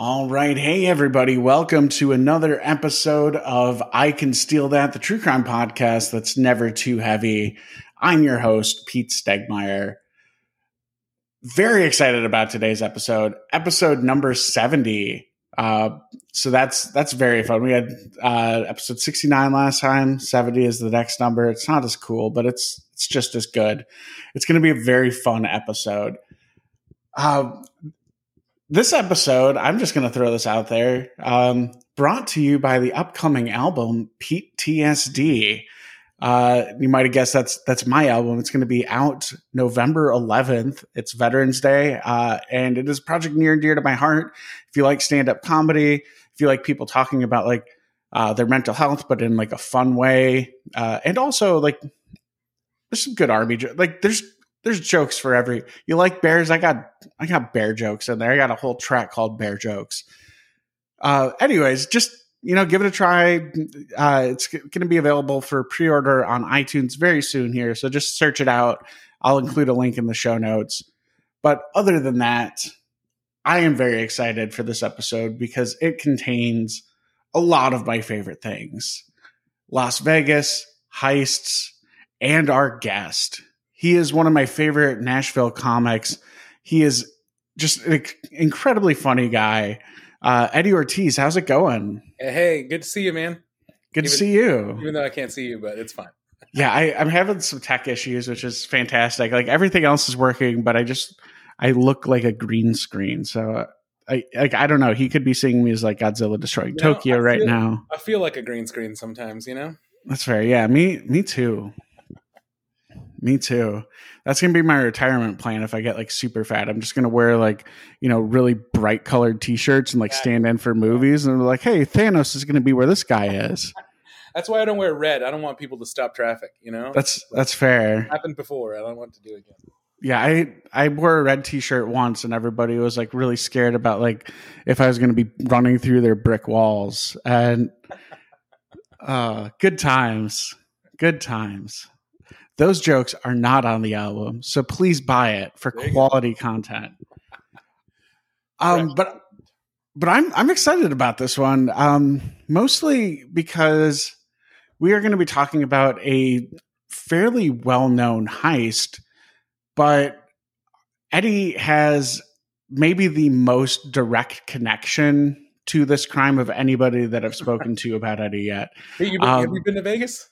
All right. Hey, everybody. Welcome to another episode of I Can Steal That, the true crime podcast that's never too heavy. I'm your host, Pete Stegmeyer. Very excited about today's episode, episode number 70. Uh, so that's that's very fun. We had uh, episode 69 last time. 70 is the next number. It's not as cool, but it's it's just as good. It's going to be a very fun episode. Uh, this episode, I'm just going to throw this out there, um, brought to you by the upcoming album PTSD. Uh, you might have guessed that's that's my album. It's going to be out November 11th. It's Veterans Day, uh, and it is a project near and dear to my heart. If you like stand up comedy, if you like people talking about like uh, their mental health, but in like a fun way, uh, and also like there's some good army like there's there's jokes for every you like bears? I got i got bear jokes in there. I got a whole track called bear jokes. Uh anyways just you know give it a try. Uh it's going to be available for pre-order on itunes very soon here so just search it out. I'll include a link in the show notes. But other than that i am very excited for this episode because it contains a lot of my favorite things. Las vegas heists and our guest he is one of my favorite Nashville comics. He is just an incredibly funny guy. Uh, Eddie Ortiz, how's it going? Hey, good to see you, man. Good even, to see you. Even though I can't see you, but it's fine. yeah, I, I'm having some tech issues, which is fantastic. Like everything else is working, but I just I look like a green screen. So I like I don't know. He could be seeing me as like Godzilla destroying you know, Tokyo feel, right now. I feel like a green screen sometimes, you know. That's fair. Yeah, me me too. Me too. That's gonna be my retirement plan. If I get like super fat, I'm just gonna wear like you know really bright colored T-shirts and like stand in for movies and like, hey, Thanos is gonna be where this guy is. that's why I don't wear red. I don't want people to stop traffic. You know. That's that's fair. happened before. I don't want to do it again. Yeah, I I wore a red T-shirt once, and everybody was like really scared about like if I was going to be running through their brick walls. And uh, good times, good times. Those jokes are not on the album, so please buy it for quality content. Um, but but I'm I'm excited about this one, um, mostly because we are going to be talking about a fairly well known heist, but Eddie has maybe the most direct connection to this crime of anybody that I've spoken to about Eddie yet. Hey, you been, um, have you been to Vegas?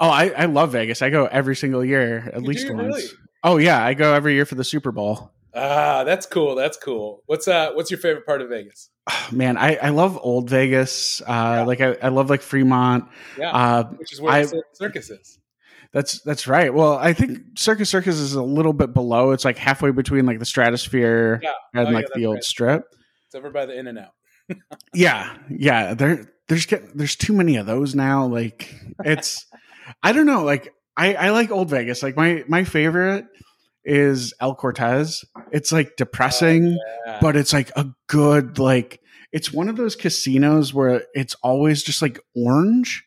Oh, I, I love Vegas. I go every single year, at you least once. Really? Oh yeah, I go every year for the Super Bowl. Ah, that's cool. That's cool. What's uh what's your favorite part of Vegas? Oh, man, I, I love old Vegas. Uh yeah. like I, I love like Fremont. Yeah. Uh, which is where I, the circus is. That's that's right. Well, I think Circus Circus is a little bit below. It's like halfway between like the Stratosphere yeah. and oh, like yeah, the old right. strip. It's over by the In and Out. yeah, yeah. There, there's get, there's too many of those now. Like it's I don't know. Like I, I like old Vegas. Like my my favorite is El Cortez. It's like depressing, oh, yeah. but it's like a good like it's one of those casinos where it's always just like orange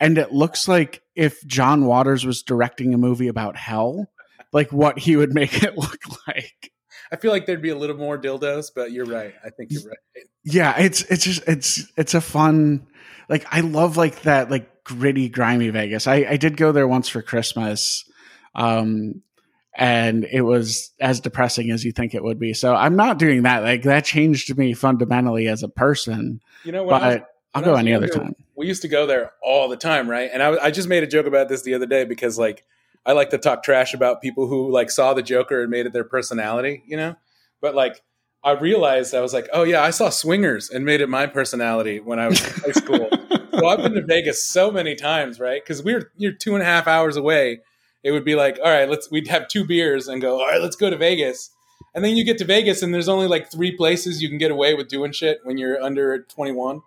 and it looks like if John Waters was directing a movie about hell, like what he would make it look like. I feel like there'd be a little more dildos, but you're right. I think you're right. Yeah, it's it's just it's it's a fun like I love like that like gritty, grimy Vegas. I, I did go there once for Christmas. Um and it was as depressing as you think it would be. So I'm not doing that. Like that changed me fundamentally as a person. You know, but I, will go any other time. We used to go there all the time, right? And I, I just made a joke about this the other day because like I like to talk trash about people who like saw the Joker and made it their personality, you know. But like I realized I was like, oh yeah, I saw Swingers and made it my personality when I was in high school. so I've been to Vegas so many times, right? Because we are you're two and a half hours away. It would be like, all right, let's we'd have two beers and go, all right, let's go to Vegas. And then you get to Vegas and there's only like three places you can get away with doing shit when you're under 21.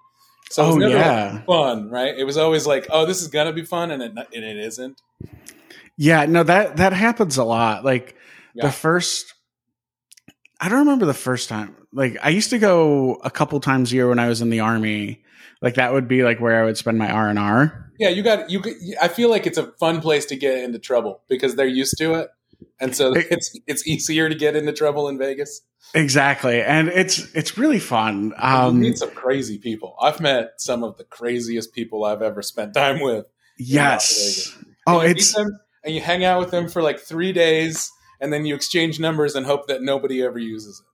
So oh, yeah. fun, right? It was always like, oh, this is gonna be fun, and it and it isn't. Yeah, no that that happens a lot. Like yeah. the first, I don't remember the first time. Like I used to go a couple times a year when I was in the army. Like that would be like where I would spend my R and R. Yeah, you got you. I feel like it's a fun place to get into trouble because they're used to it. and so it's it's easier to get into trouble in Vegas. Exactly, and it's it's really fun. Um, you meet some crazy people. I've met some of the craziest people I've ever spent time with. Yes. Oh, it's and you hang out with them for like three days, and then you exchange numbers and hope that nobody ever uses it.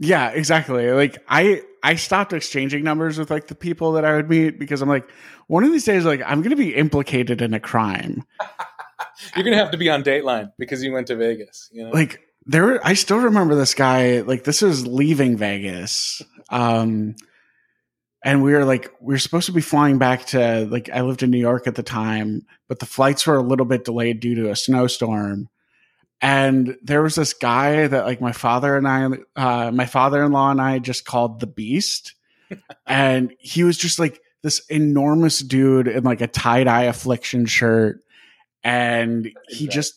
Yeah, exactly. Like I I stopped exchanging numbers with like the people that I would meet because I'm like one of these days like I'm going to be implicated in a crime. You're going to have to be on Dateline because you went to Vegas, you know. Like there I still remember this guy like this is leaving Vegas. Um and we were like we were supposed to be flying back to like I lived in New York at the time, but the flights were a little bit delayed due to a snowstorm and there was this guy that like my father and I, uh, my father-in-law and I just called the Beast, and he was just like this enormous dude in like a tie-dye affliction shirt, and he just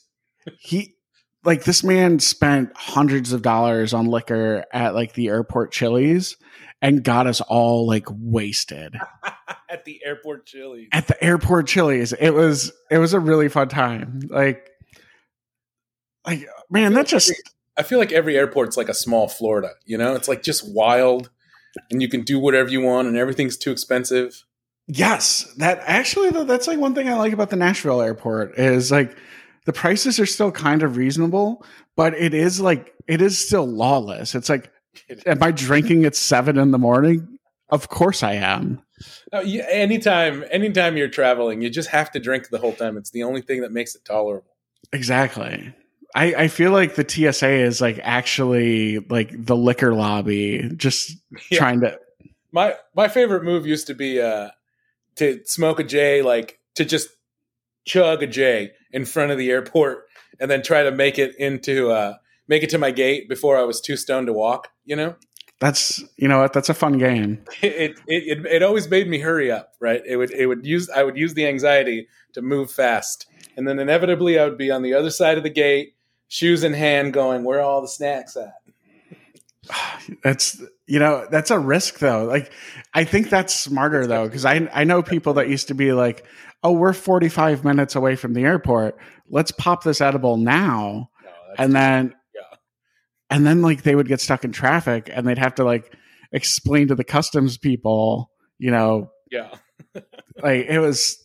he like this man spent hundreds of dollars on liquor at like the airport Chili's and got us all like wasted. At the airport Chili's. At the airport Chili's, it was it was a really fun time. Like like man, that just I feel like every airport's like a small Florida, you know? It's like just wild and you can do whatever you want and everything's too expensive. Yes, that actually though that's like one thing I like about the Nashville airport is like the prices are still kind of reasonable, but it is like it is still lawless. It's like am I drinking at seven in the morning? Of course I am. Yeah, anytime anytime you're traveling, you just have to drink the whole time. It's the only thing that makes it tolerable. Exactly. I, I feel like the TSA is like actually like the liquor lobby, just yeah. trying to. My my favorite move used to be uh, to smoke a J, like to just chug a J in front of the airport, and then try to make it into uh, make it to my gate before I was too stoned to walk. You know, that's you know what that's a fun game. It, it it it always made me hurry up. Right, it would it would use I would use the anxiety to move fast, and then inevitably I would be on the other side of the gate shoes in hand, going, "Where are all the snacks at?" That's you know that's a risk though. Like I think that's smarter though because I I know people that used to be like, "Oh, we're 45 minutes away from the airport. Let's pop this edible now," no, and then yeah. and then like they would get stuck in traffic and they'd have to like explain to the customs people, you know, yeah, like it was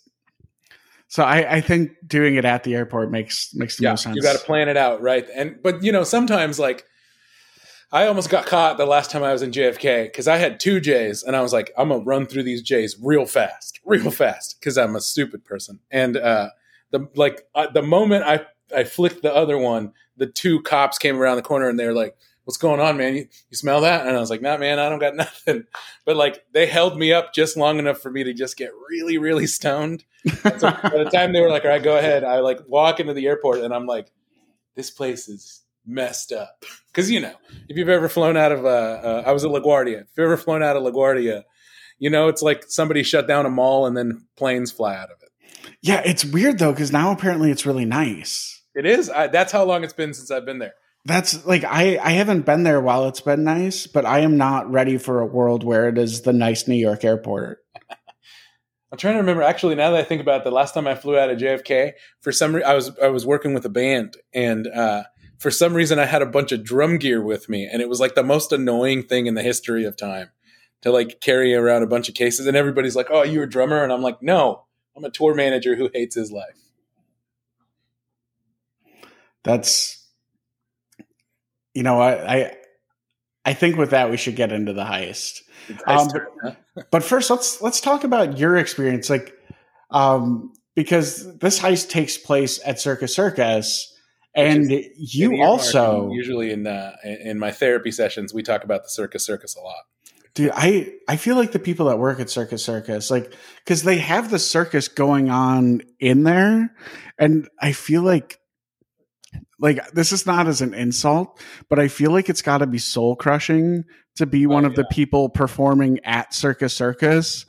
so I, I, think doing it at the airport makes makes the yeah, most sense. You got to plan it out, right? And but you know sometimes like I almost got caught the last time I was in JFK because I had two J's and I was like, I'm gonna run through these J's real fast, real fast because I'm a stupid person. And uh, the like uh, the moment I I flicked the other one, the two cops came around the corner and they're like, what's going on, man? You, you smell that? And I was like, nah, man, I don't got nothing. But like they held me up just long enough for me to just get really, really stoned. So by the time they were like, all right, go ahead, I like walk into the airport and I'm like, this place is messed up. Cause you know, if you've ever flown out of, uh, uh, I was at LaGuardia. If you've ever flown out of LaGuardia, you know, it's like somebody shut down a mall and then planes fly out of it. Yeah, it's weird though, because now apparently it's really nice. It is. I, that's how long it's been since I've been there. That's like I I haven't been there while it's been nice, but I am not ready for a world where it is the nice New York airport. I'm trying to remember. Actually, now that I think about it, the last time I flew out of JFK, for some reason I was I was working with a band, and uh, for some reason I had a bunch of drum gear with me, and it was like the most annoying thing in the history of time to like carry around a bunch of cases. And everybody's like, "Oh, you're a drummer?" And I'm like, "No, I'm a tour manager who hates his life." That's you know, I, I, I think with that we should get into the heist. Um, but, first, let's let's talk about your experience, like, um, because this heist takes place at Circus Circus, and you also usually in uh, in my therapy sessions we talk about the Circus Circus a lot. Dude, I I feel like the people that work at Circus Circus, like, because they have the circus going on in there, and I feel like like this is not as an insult, but I feel like it's got to be soul crushing to be oh, one of yeah. the people performing at Circus Circus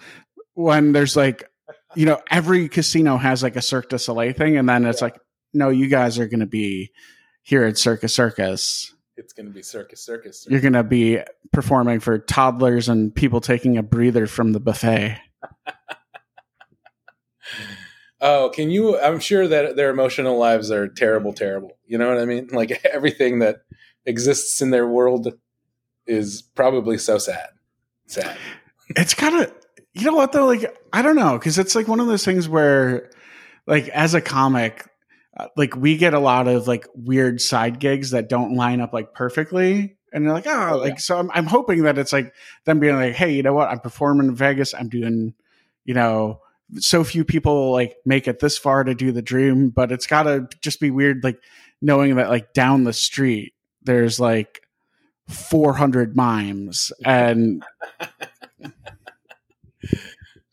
when there's like, you know, every casino has like a Cirque du Soleil thing, and then it's yeah. like, no, you guys are going to be here at Circus Circus. It's going to be Circus Circus. You're going to be performing for toddlers and people taking a breather from the buffet. oh, can you? I'm sure that their emotional lives are terrible, terrible. You know what I mean? Like everything that exists in their world is probably so sad. Sad. It's kind of, you know what though? Like, I don't know. Cause it's like one of those things where, like, as a comic, uh, like we get a lot of like weird side gigs that don't line up like perfectly. And you're like, oh, oh like, yeah. so I'm, I'm hoping that it's like them being like, hey, you know what? I'm performing in Vegas. I'm doing, you know, so few people like make it this far to do the dream, but it's got to just be weird, like knowing that like down the street there's like 400 mimes and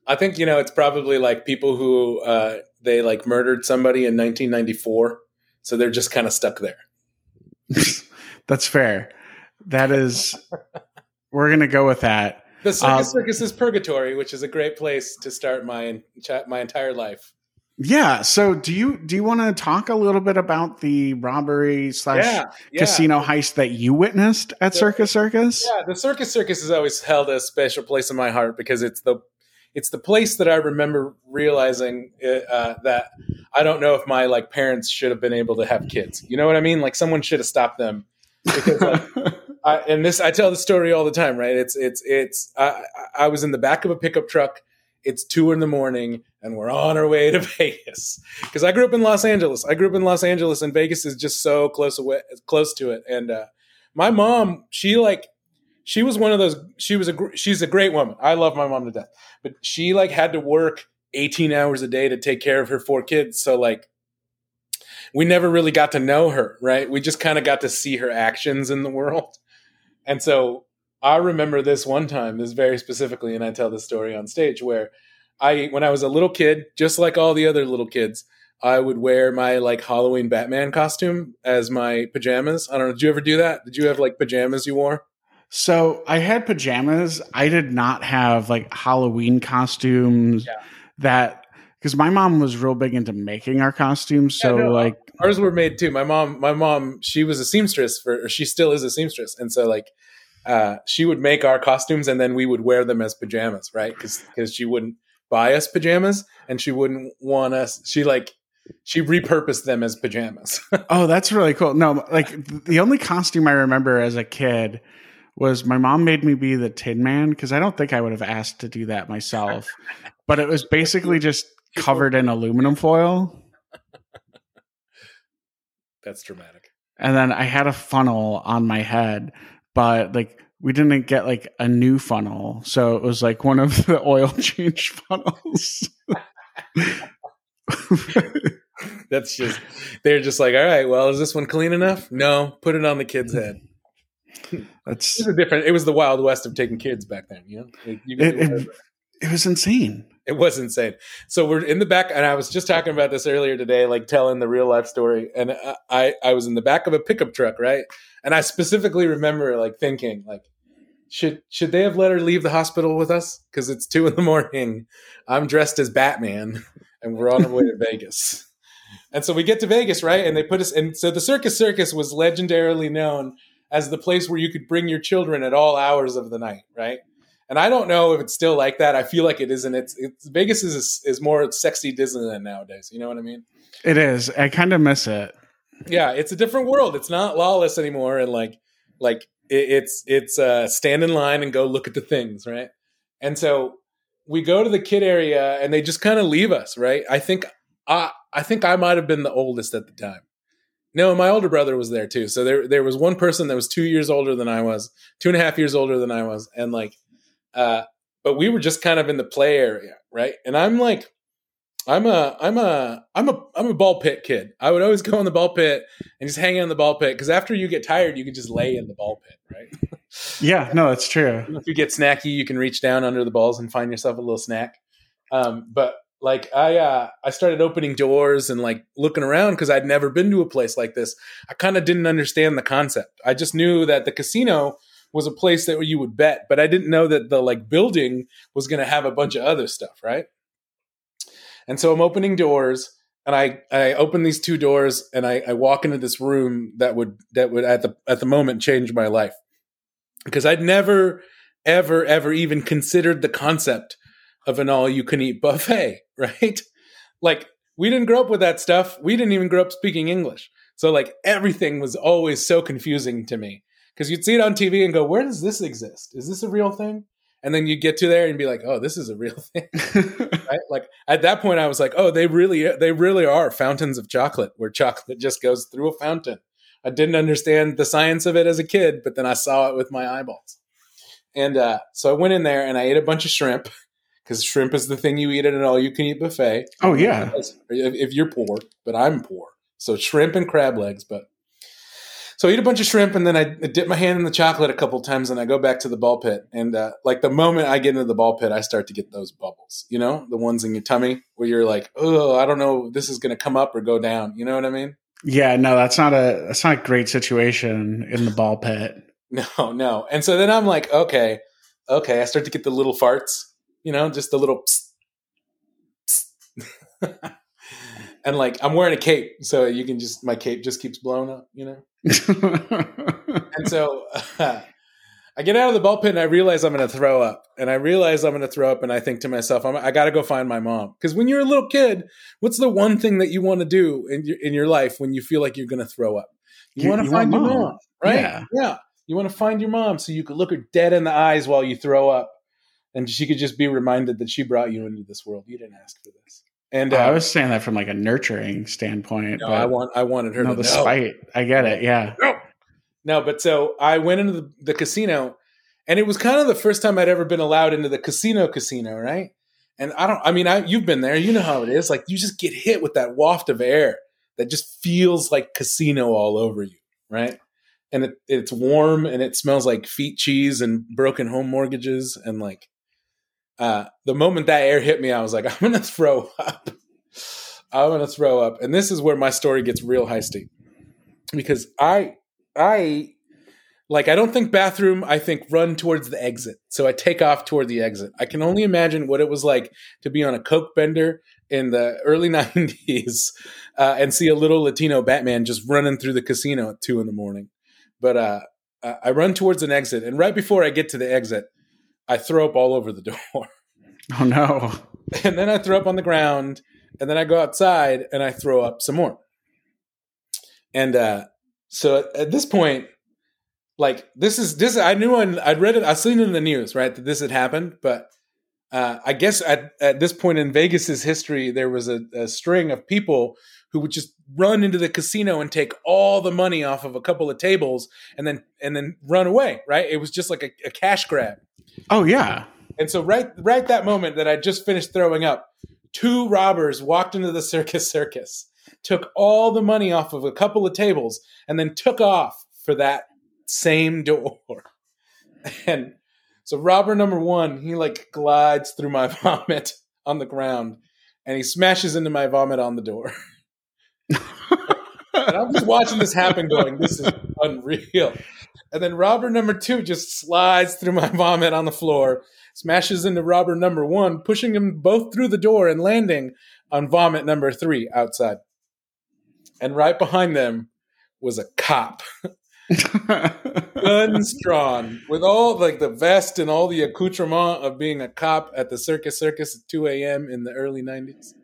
I think you know it's probably like people who uh, they like murdered somebody in 1994, so they're just kind of stuck there. That's fair. That is, we're gonna go with that. The circus uh, circus is purgatory, which is a great place to start my my entire life. Yeah. So do you do you want to talk a little bit about the robbery slash yeah, yeah. casino heist that you witnessed at Circus Circus? Yeah, the Circus Circus has always held a special place in my heart because it's the it's the place that I remember realizing uh, that I don't know if my like parents should have been able to have kids. You know what I mean? Like someone should have stopped them because like, I, and this I tell the story all the time, right? It's it's it's I, I was in the back of a pickup truck. It's two in the morning, and we're on our way to Vegas. Because I grew up in Los Angeles. I grew up in Los Angeles, and Vegas is just so close away, close to it. And uh, my mom, she like she was one of those. She was a she's a great woman. I love my mom to death, but she like had to work 18 hours a day to take care of her four kids. So like we never really got to know her, right? We just kind of got to see her actions in the world. And so I remember this one time, this very specifically, and I tell this story on stage where I, when I was a little kid, just like all the other little kids, I would wear my like Halloween Batman costume as my pajamas. I don't know. Did you ever do that? Did you have like pajamas you wore? So I had pajamas. I did not have like Halloween costumes yeah. that because my mom was real big into making our costumes. So yeah, no, uh, like ours were made too. My mom, my mom, she was a seamstress for, she still is a seamstress, and so like, uh, she would make our costumes, and then we would wear them as pajamas, right? Because because she wouldn't buy us pajamas, and she wouldn't want us. She like she repurposed them as pajamas. oh, that's really cool. No, like the only costume I remember as a kid was my mom made me be the Tin Man because I don't think I would have asked to do that myself. but it was basically just covered in aluminum foil. That's dramatic. And then I had a funnel on my head, but like we didn't get like a new funnel. So it was like one of the oil change funnels. That's just they're just like, all right, well, is this one clean enough? No, put it on the kid's head. That's it was different. It was the wild west of taking kids back then. You know, you it, it, it was insane. It was insane. So we're in the back, and I was just talking about this earlier today, like telling the real life story. And uh, I, I was in the back of a pickup truck, right? And I specifically remember like thinking, like, should should they have let her leave the hospital with us? Because it's two in the morning. I'm dressed as Batman, and we're on our way to Vegas. And so we get to Vegas, right? And they put us. And so the Circus Circus was legendarily known as the place where you could bring your children at all hours of the night, right? And I don't know if it's still like that. I feel like it isn't. It's, it's Vegas is is more sexy Disneyland nowadays. You know what I mean? It is. I kind of miss it. Yeah, it's a different world. It's not lawless anymore, and like like it, it's it's uh, stand in line and go look at the things, right? And so we go to the kid area, and they just kind of leave us, right? I think I I think I might have been the oldest at the time. No, my older brother was there too. So there there was one person that was two years older than I was, two and a half years older than I was, and like uh, but we were just kind of in the play area, right? And I'm like, I'm a, I'm a, I'm a, I'm a ball pit kid. I would always go in the ball pit and just hang in the ball pit because after you get tired, you can just lay in the ball pit, right? yeah, no, that's true. If you get snacky, you can reach down under the balls and find yourself a little snack. Um, but like I, uh, I started opening doors and like looking around because I'd never been to a place like this. I kind of didn't understand the concept. I just knew that the casino was a place that you would bet, but I didn't know that the like building was going to have a bunch of other stuff, right? And so I'm opening doors and I I open these two doors and I, I walk into this room that would that would at the at the moment change my life because I'd never ever ever even considered the concept of an all you can eat buffet, right? Like we didn't grow up with that stuff. We didn't even grow up speaking English. So like everything was always so confusing to me because you'd see it on TV and go, "Where does this exist? Is this a real thing?" And then you get to there and be like, "Oh, this is a real thing." right? Like at that point, I was like, "Oh, they really, they really are fountains of chocolate, where chocolate just goes through a fountain." I didn't understand the science of it as a kid, but then I saw it with my eyeballs. And uh, so I went in there and I ate a bunch of shrimp because shrimp is the thing you eat at an all-you-can-eat buffet. Oh yeah, if you're poor, but I'm poor, so shrimp and crab legs. But so I eat a bunch of shrimp and then I dip my hand in the chocolate a couple times and I go back to the ball pit. And uh, like the moment I get into the ball pit, I start to get those bubbles. You know, the ones in your tummy where you're like, oh, I don't know, this is going to come up or go down. You know what I mean? Yeah, no, that's not a that's not a great situation in the ball pit. No, no. And so then I'm like, okay, okay. I start to get the little farts, you know, just the little. Psst, psst. and like I'm wearing a cape, so you can just my cape just keeps blowing up, you know. And so uh, I get out of the ball pit and I realize I'm going to throw up, and I realize I'm going to throw up, and I think to myself, i got to go find my mom because when you're a little kid, what's the one thing that you want to do in your in your life when you feel like you're going to throw up? You, you want to find want your mom, mom right? Yeah. yeah. You want to find your mom so you could look her dead in the eyes while you throw up, and she could just be reminded that she brought you into this world. You didn't ask for this. And uh, I was saying that from like a nurturing standpoint. No, I want I wanted her no, to the know. spite. I get it. Yeah. No. No, but so I went into the, the casino, and it was kind of the first time I'd ever been allowed into the casino casino, right? And I don't. I mean, I, you've been there. You know how it is. Like you just get hit with that waft of air that just feels like casino all over you, right? and it, it's warm and it smells like feet cheese and broken home mortgages and like uh, the moment that air hit me i was like i'm gonna throw up. I'm gonna throw up. And this is where my story gets real heisty. Because i i like i don't think bathroom i think run towards the exit. So i take off toward the exit. I can only imagine what it was like to be on a coke bender in the early 90s uh, and see a little latino batman just running through the casino at two in the morning. But uh, I run towards an exit, and right before I get to the exit, I throw up all over the door. Oh no! And then I throw up on the ground, and then I go outside and I throw up some more. And uh, so at, at this point, like this is this I knew I, I'd read it, I've seen it in the news, right, that this had happened, but uh, I guess at, at this point in Vegas's history, there was a, a, string of people who would just run into the casino and take all the money off of a couple of tables and then and then run away. Right? It was just like a, a cash grab. Oh yeah. And so right right that moment that I just finished throwing up, two robbers walked into the circus circus, took all the money off of a couple of tables, and then took off for that same door. And so robber number one, he like glides through my vomit on the ground and he smashes into my vomit on the door. and I'm just watching this happen, going, "This is unreal." And then robber number two just slides through my vomit on the floor, smashes into robber number one, pushing them both through the door and landing on vomit number three outside. And right behind them was a cop, guns drawn, with all like the vest and all the accoutrement of being a cop at the Circus Circus at 2 a.m. in the early 90s.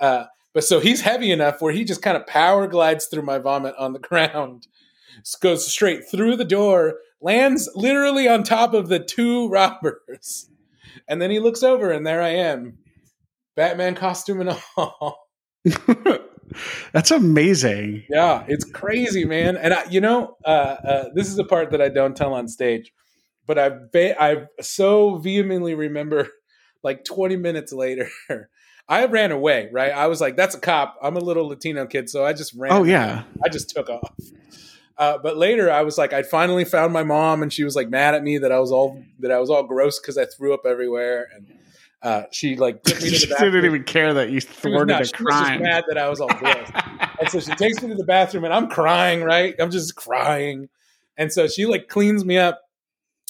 Uh, but so he's heavy enough where he just kind of power glides through my vomit on the ground, goes straight through the door, lands literally on top of the two robbers. And then he looks over, and there I am, Batman costume and all. That's amazing. Yeah, it's crazy, man. And I, you know, uh, uh, this is a part that I don't tell on stage, but I I so vehemently remember, like 20 minutes later, I ran away, right? I was like, that's a cop. I'm a little Latino kid, so I just ran. Oh, yeah. I just took off. Uh, but later I was like, I'd finally found my mom and she was like mad at me that I was all, that I was all gross because I threw up everywhere. And, uh, she like took me to the bathroom. didn't even care that you thwarted a crime. Was just mad that I was all gross. and so she takes me to the bathroom and I'm crying, right? I'm just crying. And so she like cleans me up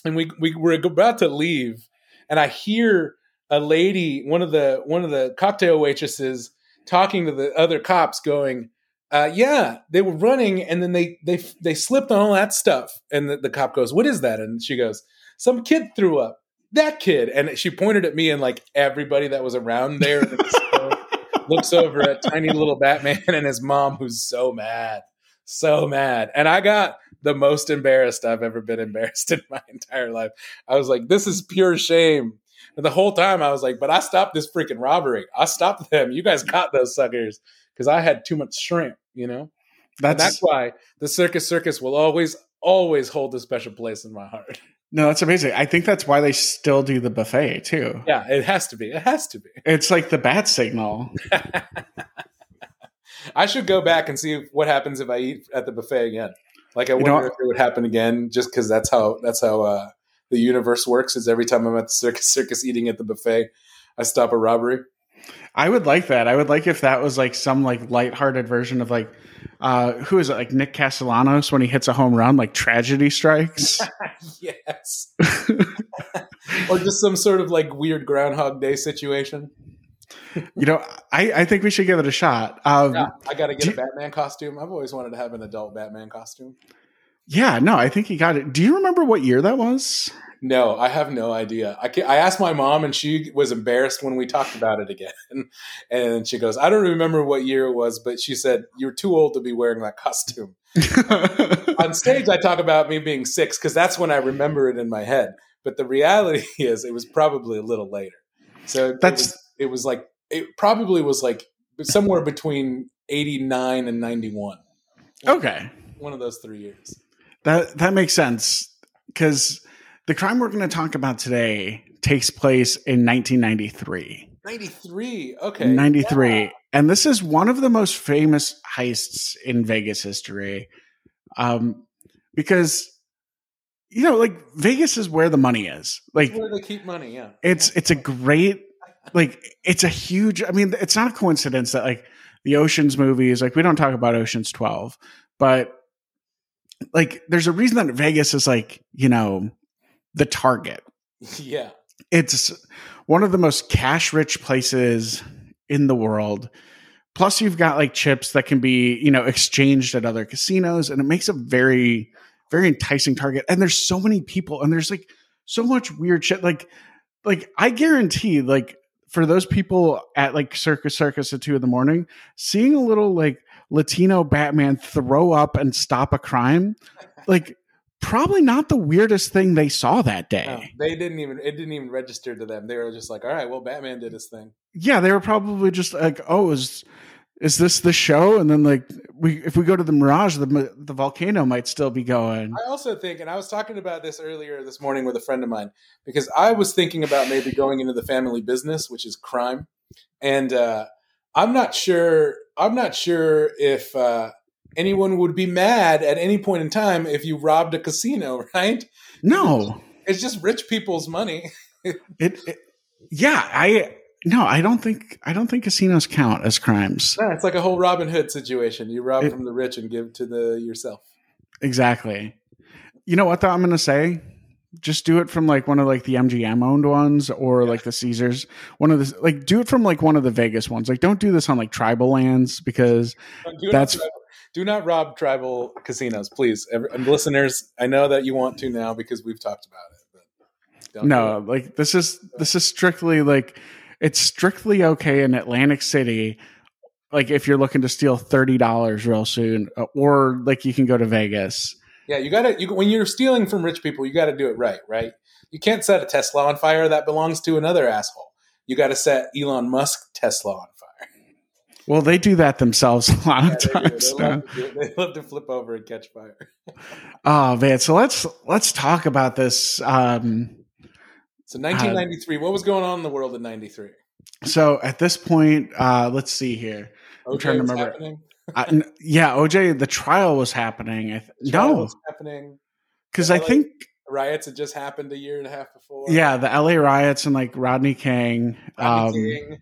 and we, we were about to leave and I hear a lady, one of the one of the cocktail waitresses, talking to the other cops, going, uh, "Yeah, they were running, and then they they they slipped on all that stuff." And the, the cop goes, "What is that?" And she goes, "Some kid threw up." That kid, and she pointed at me and like everybody that was around there. looks over at tiny little Batman and his mom, who's so mad, so mad. And I got the most embarrassed I've ever been embarrassed in my entire life. I was like, this is pure shame. And the whole time I was like, but I stopped this freaking robbery. I stopped them. You guys caught those suckers because I had too much shrimp, you know? That's, that's why the Circus Circus will always, always hold a special place in my heart. No, that's amazing. I think that's why they still do the buffet too. Yeah, it has to be. It has to be. It's like the bat signal. I should go back and see what happens if I eat at the buffet again. Like I wonder if it would happen again, just because that's how that's how uh, the universe works. Is every time I'm at the circus, circus eating at the buffet, I stop a robbery. I would like that. I would like if that was like some like lighthearted version of like uh who is it like Nick Castellanos when he hits a home run like tragedy strikes. yes. or just some sort of like weird Groundhog Day situation. you know, I, I think we should give it a shot. Um, yeah, I got to get a Batman costume. I've always wanted to have an adult Batman costume. Yeah, no, I think he got it. Do you remember what year that was? No, I have no idea. I, I asked my mom, and she was embarrassed when we talked about it again. And she goes, "I don't remember what year it was, but she said you're too old to be wearing that costume." On stage, I talk about me being six because that's when I remember it in my head. But the reality is, it was probably a little later. So that's it was, it was like it probably was like somewhere between 89 and 91 okay one of those three years that that makes sense. Because the crime we're going to talk about today takes place in 1993 93 okay. 93 yeah. and this is one of the most famous heists in vegas history. Um because you know like vegas is where the money is. Like where they keep money yeah. it's it's a great like it's a huge i mean it's not a coincidence that like the oceans movies like we don't talk about oceans 12 but like there's a reason that vegas is like you know the target. Yeah. It's one of the most cash rich places in the world. Plus you've got like chips that can be you know exchanged at other casinos and it makes a very very enticing target. And there's so many people and there's like so much weird shit. Like like i guarantee like for those people at like Circus Circus at two in the morning, seeing a little like Latino Batman throw up and stop a crime, like probably not the weirdest thing they saw that day. No, they didn't even it didn't even register to them. They were just like, all right, well, Batman did his thing. Yeah, they were probably just like, oh, is is this the show? And then like we if we go to the Mirage, the the volcano might still be going. I also think, and I was talking about this earlier this morning with a friend of mine because I was thinking about maybe going into the family business, which is crime, and uh, I'm not sure. I'm not sure if uh, anyone would be mad at any point in time if you robbed a casino, right? No, it's just rich people's money. it, it yeah, I no, I don't think I don't think casinos count as crimes. Yeah, it's like a whole Robin Hood situation. You rob it, from the rich and give to the yourself. Exactly. You know what though I'm going to say? Just do it from like one of like the MGM owned ones or yeah. like the Caesars. One of the like do it from like one of the Vegas ones. Like don't do this on like tribal lands because do that's not, do not rob tribal casinos, please. And listeners, I know that you want to now because we've talked about it. But no, like this is this is strictly like it's strictly okay in Atlantic City. Like if you're looking to steal thirty dollars real soon, uh, or like you can go to Vegas. Yeah, you got to. You, when you're stealing from rich people, you got to do it right, right? You can't set a Tesla on fire that belongs to another asshole. You got to set Elon Musk Tesla on fire. Well, they do that themselves a lot yeah, of times. They, love they, love to flip over and catch fire. oh man, so let's let's talk about this. Um, so 1993, uh, what was going on in the world in 93? So at this point, uh, let's see here. I'm trying to remember. I, yeah, OJ, the trial was happening. Th- no, was happening because I think riots had just happened a year and a half before. Yeah, the LA riots and like Rodney King. Rodney um, King.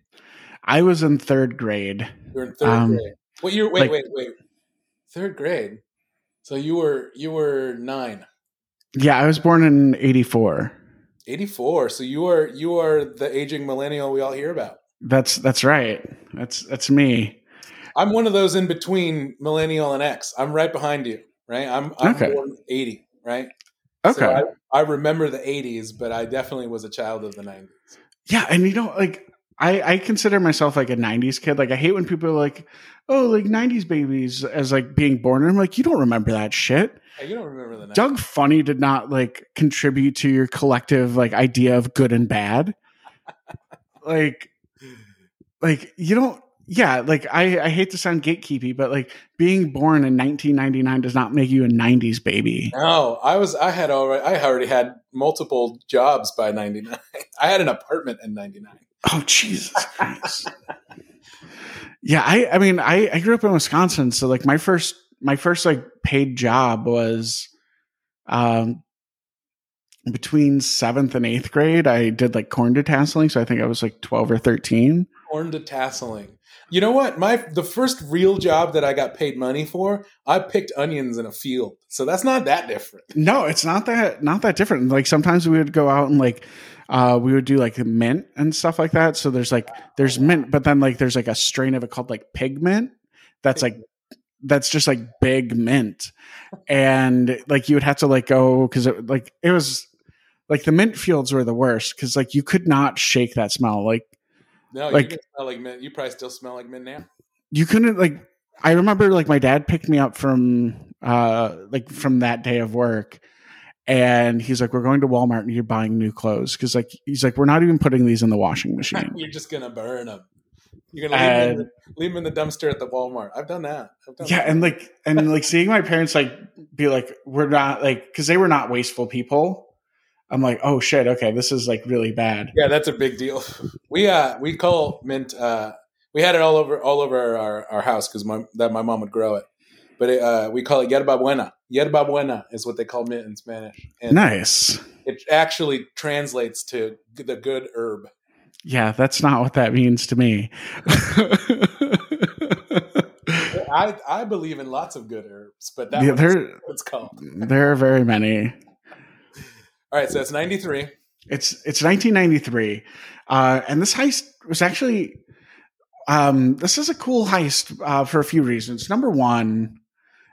I was in third grade. You were in third um, grade. What year? Wait, like, wait, wait. Third grade. So you were you were nine. Yeah, I was born in '84. 84. So you are you are the aging millennial we all hear about. That's that's right. That's that's me. I'm one of those in between millennial and X. I'm right behind you, right? I'm I'm okay. born 80, right? Okay. So I, I remember the 80s, but I definitely was a child of the 90s. Yeah, and you know, like I, I consider myself like a 90s kid. Like, I hate when people are like, oh, like 90s babies as like being born. And I'm like, you don't remember that shit. You don't remember the 90s. Doug Funnie did not like contribute to your collective like idea of good and bad. like, like you don't. Yeah, like I, I hate to sound gatekeepy, but like being born in 1999 does not make you a 90s baby. No, I was. I had already. I already had multiple jobs by '99. I had an apartment in '99. Oh Jesus Christ! yeah, I. I mean, I, I grew up in Wisconsin, so like my first my first like paid job was, um, between seventh and eighth grade. I did like corn detasseling, so I think I was like 12 or 13. Corn detasseling. You know what? My the first real job that I got paid money for, I picked onions in a field. So that's not that different. No, it's not that not that different. Like sometimes we would go out and like uh, we would do like mint and stuff like that. So there's like there's mint, but then like there's like a strain of it called like pigment that's like that's just like big mint, and like you would have to like go because it like it was like the mint fields were the worst because like you could not shake that smell. Like No, Like- you smell like mint. You probably still smell like mint now. you couldn't like I remember like my dad picked me up from uh like from that day of work and he's like we're going to Walmart and you're buying new clothes cuz like he's like we're not even putting these in the washing machine. You're just gonna burn them. You're gonna leave, them in the, leave 'em in the dumpster at the Walmart. I've done that. I've done yeah, that. and like and like seeing my parents like be like we're not like cuz they were not wasteful people. I'm like, "Oh shit, okay, this is like really bad." yeah, that's a big deal. We uh we call mint. Uh, we had it all over all over our, our house because my that my mom would grow it. But it, uh, we call it yerba buena. Yerba buena is what they call mint in Spanish, and Nice. it actually translates to the good herb. Yeah, that's not what that means to me. I I believe in lots of good herbs, but that Yeah, there what it's called. there are very many. All right, so it's ninety three. It's it's 1993, uh, and this heist was actually um, this is a cool heist uh, for a few reasons. Number one,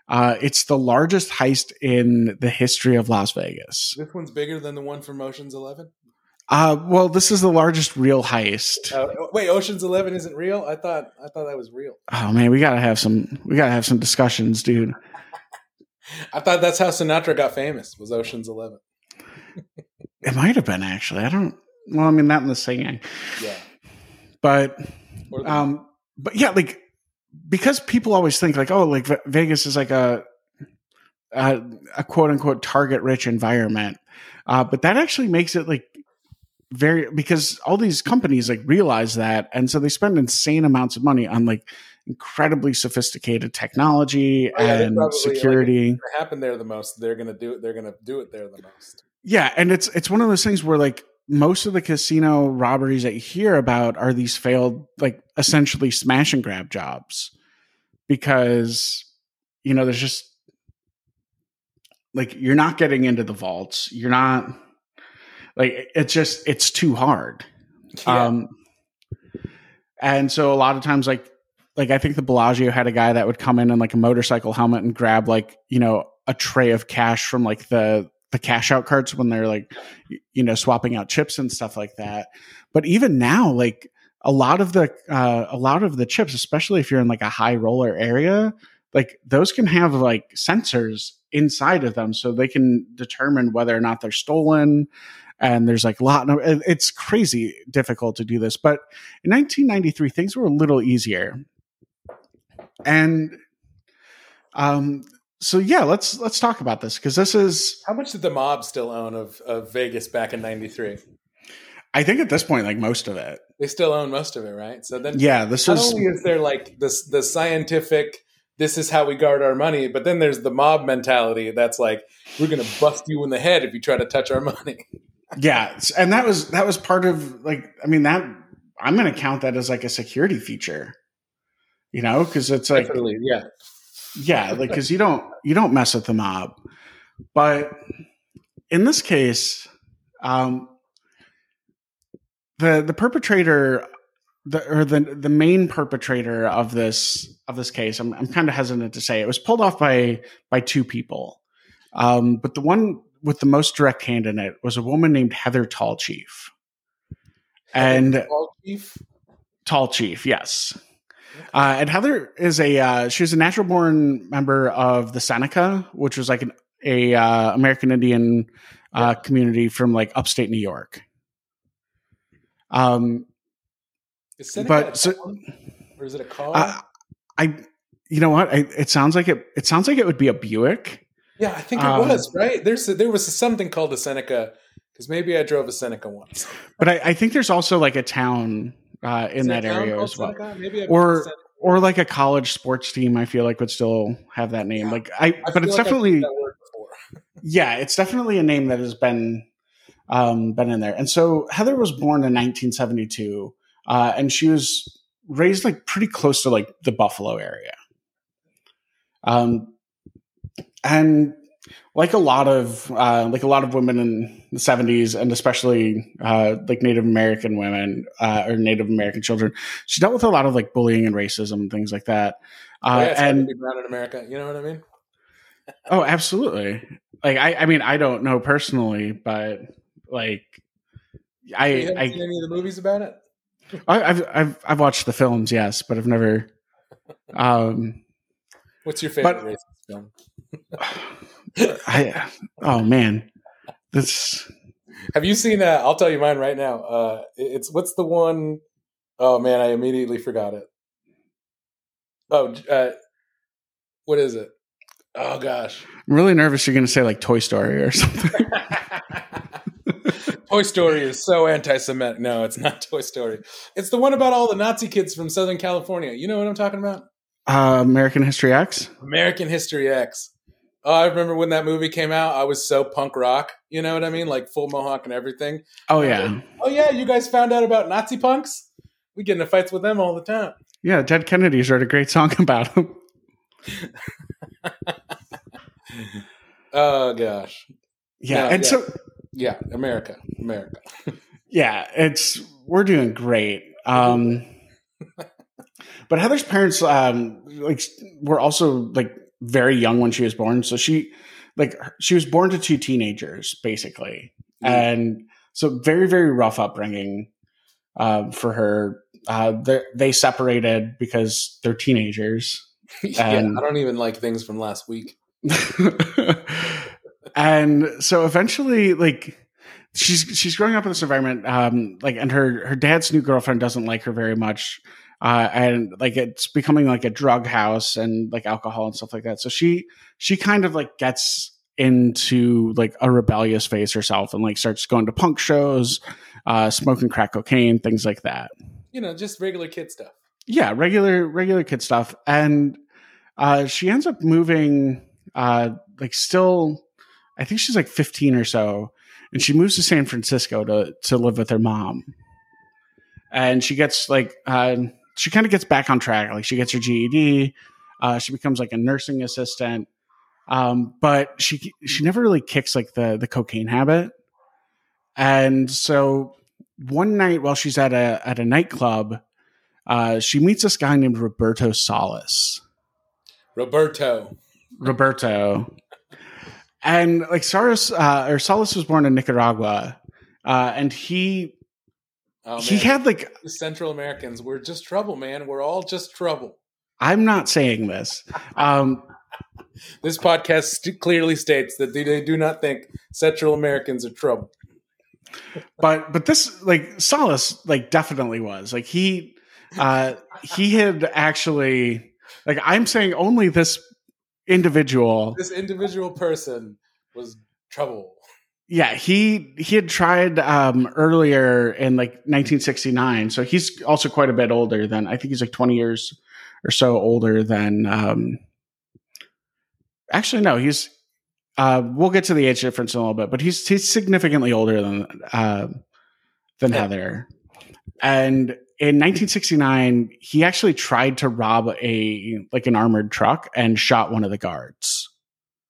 uh, it's the largest heist in the history of Las Vegas. This one's bigger than the one from Ocean's Eleven. Uh, well, this is the largest real heist. Uh, wait, Ocean's Eleven isn't real. I thought I thought that was real. Oh man, we gotta have some we gotta have some discussions, dude. I thought that's how Sinatra got famous. Was Ocean's Eleven? It might have been actually. I don't. Well, I mean, not in the singing, Yeah. but the- um but yeah like because people always think like oh like vegas is like a a, a quote unquote target rich environment uh but that actually makes it like very because all these companies like realize that and so they spend insane amounts of money on like incredibly sophisticated technology Oh, yeah, and probably, security it happened there the most. They're gonna do it. They're gonna do it there the most. Yeah, and it's it's one of those things where like most of the casino robberies that you hear about are these failed like essentially smash and grab jobs because you know there's just like you're not getting into the vaults you're not like it's just it's too hard Yeah. um and so a lot of times like like i think the bellagio had a guy that would come in in like a motorcycle helmet and grab like you know a tray of cash from like the the cash out carts when they're like you know swapping out chips and stuff like that. But even now like a lot of the uh, a lot of the chips especially if you're in like a high roller area like those can have like sensors inside of them so they can determine whether or not they're stolen and there's like a lot it- it's crazy difficult to do this. But in 1993 things were a little easier. And um so yeah let's let's talk about this because this is How much did the mob still own of, of Vegas back in '93? i think at this point like most of it They still own most of it, right? So then, yeah this not was only is there like this the scientific, this is how we guard our money, but then there's the mob mentality that's like we're gonna bust you in the head if you try to touch our money. yeah and that was that was part of like i mean that i'm gonna count that as like a security feature you know because it's like Definitely, yeah. Yeah like because you don't you don't mess with the mob but in this case um the the perpetrator the or the the main perpetrator of this of this case i'm, I'm kind of hesitant to say it was pulled off by by two people um but the one with the most direct hand in it was a woman named heather tallchief and Paul Chief. Tall Chief, yes. Uh, and Heather is a uh, she was a natural born member of the Seneca, which was like an a uh, American Indian uh, community from like upstate New York. Um, Is Seneca But so- or is it a car? I, I, you know what? I, it sounds like it. It sounds like it would be a Buick. yeah, I think it um, was right. There's a, there was something called a Seneca because maybe I drove a Seneca once. But I, I think there's also like a town uh, in Is that area as well, Or- or like a college sports team. I feel like would still have that name. Yeah. Like I, I but it's like definitely used that word before. yeah, it's definitely a name that has been um, been in there. And so Heather was born in 1972, uh, and she was raised like pretty close to like the Buffalo area. Um, and like a lot of uh, like a lot of women in the 70s, and especially uh, like Native American women uh, or Native American children, she dealt with a lot of like bullying and racism and things like that. Oh, Uh, yeah, to and be brown in America. You know what I mean? Oh, absolutely. Like I, I mean, I don't know personally, but like I, you haven't I, seen any of the movies about it? I I've, I've, I've watched the films, yes, but I've never. Um, What's your favorite But- racist film? I, oh man, this. Have you seen? Uh, I'll tell you mine right now. Uh, it's what's the one oh man, I immediately forgot it. Oh, uh, what is it? Oh gosh, I'm really nervous. You're going to say like Toy Story or something. Toy Story is so anti-Semitic. No, it's not Toy Story. It's the one about all the Nazi kids from Southern California. You know what I'm talking about? Uh, American History X. American History X. Oh, I remember when that movie came out. I was so punk rock. You know what I mean? Like full mohawk and everything. Oh yeah, Oh yeah, you guys found out about Nazi punks? We get into fights with them all the time. yeah. Dead Kennedys wrote a great song about him. Oh gosh. Yeah, No, and yeah. so Yeah, America. America. yeah, it's we're doing great. Um, but Heather's parents, um, like, were also like very young when she was born. So she, like, she was born to two teenagers, basically, Yeah. and so very very rough upbringing uh, for her. Uh, they they separated because they're teenagers. yeah, And- I don't even like things from last week. and so eventually like she's she's growing up in this environment um like and her her dad's new girlfriend doesn't like her very much uh and like it's becoming like a drug house and like alcohol and stuff like that. So she she kind of like gets into like a rebellious phase herself and like starts going to punk shows uh smoking crack cocaine things like that. You know, just regular kid stuff. yeah regular regular kid stuff. And uh she ends up moving uh like still i think she's like 15 or so and she moves to san francisco to to live with her mom. And she gets like uh she kind of gets back on track like she gets her ged uh she becomes like a nursing assistant um but she she never really kicks like the the cocaine habit and so one night while she's at a at a nightclub uh, she meets this guy named Roberto Salas. Roberto. Roberto. And like Salas, uh, or Salas was born in Nicaragua, uh, and he Oh, he had like The Central Americans. We're just trouble, man. We're all just trouble. I'm not saying this, um, This podcast st- clearly states that they, they do not think Central Americans are trouble. but but this like Salas like definitely was like he uh, he had actually like I'm saying only this individual This individual person was trouble. Yeah, he he had tried um, earlier in like 1969, so he's also quite a bit older than I think he's like 20 years or so older than. Um, actually, no, he's. Uh, we'll get to the age difference in a little bit, but he's he's significantly older than uh, than Yeah. Heather. And in 1969, he actually tried to rob a like an armored truck and shot one of the guards.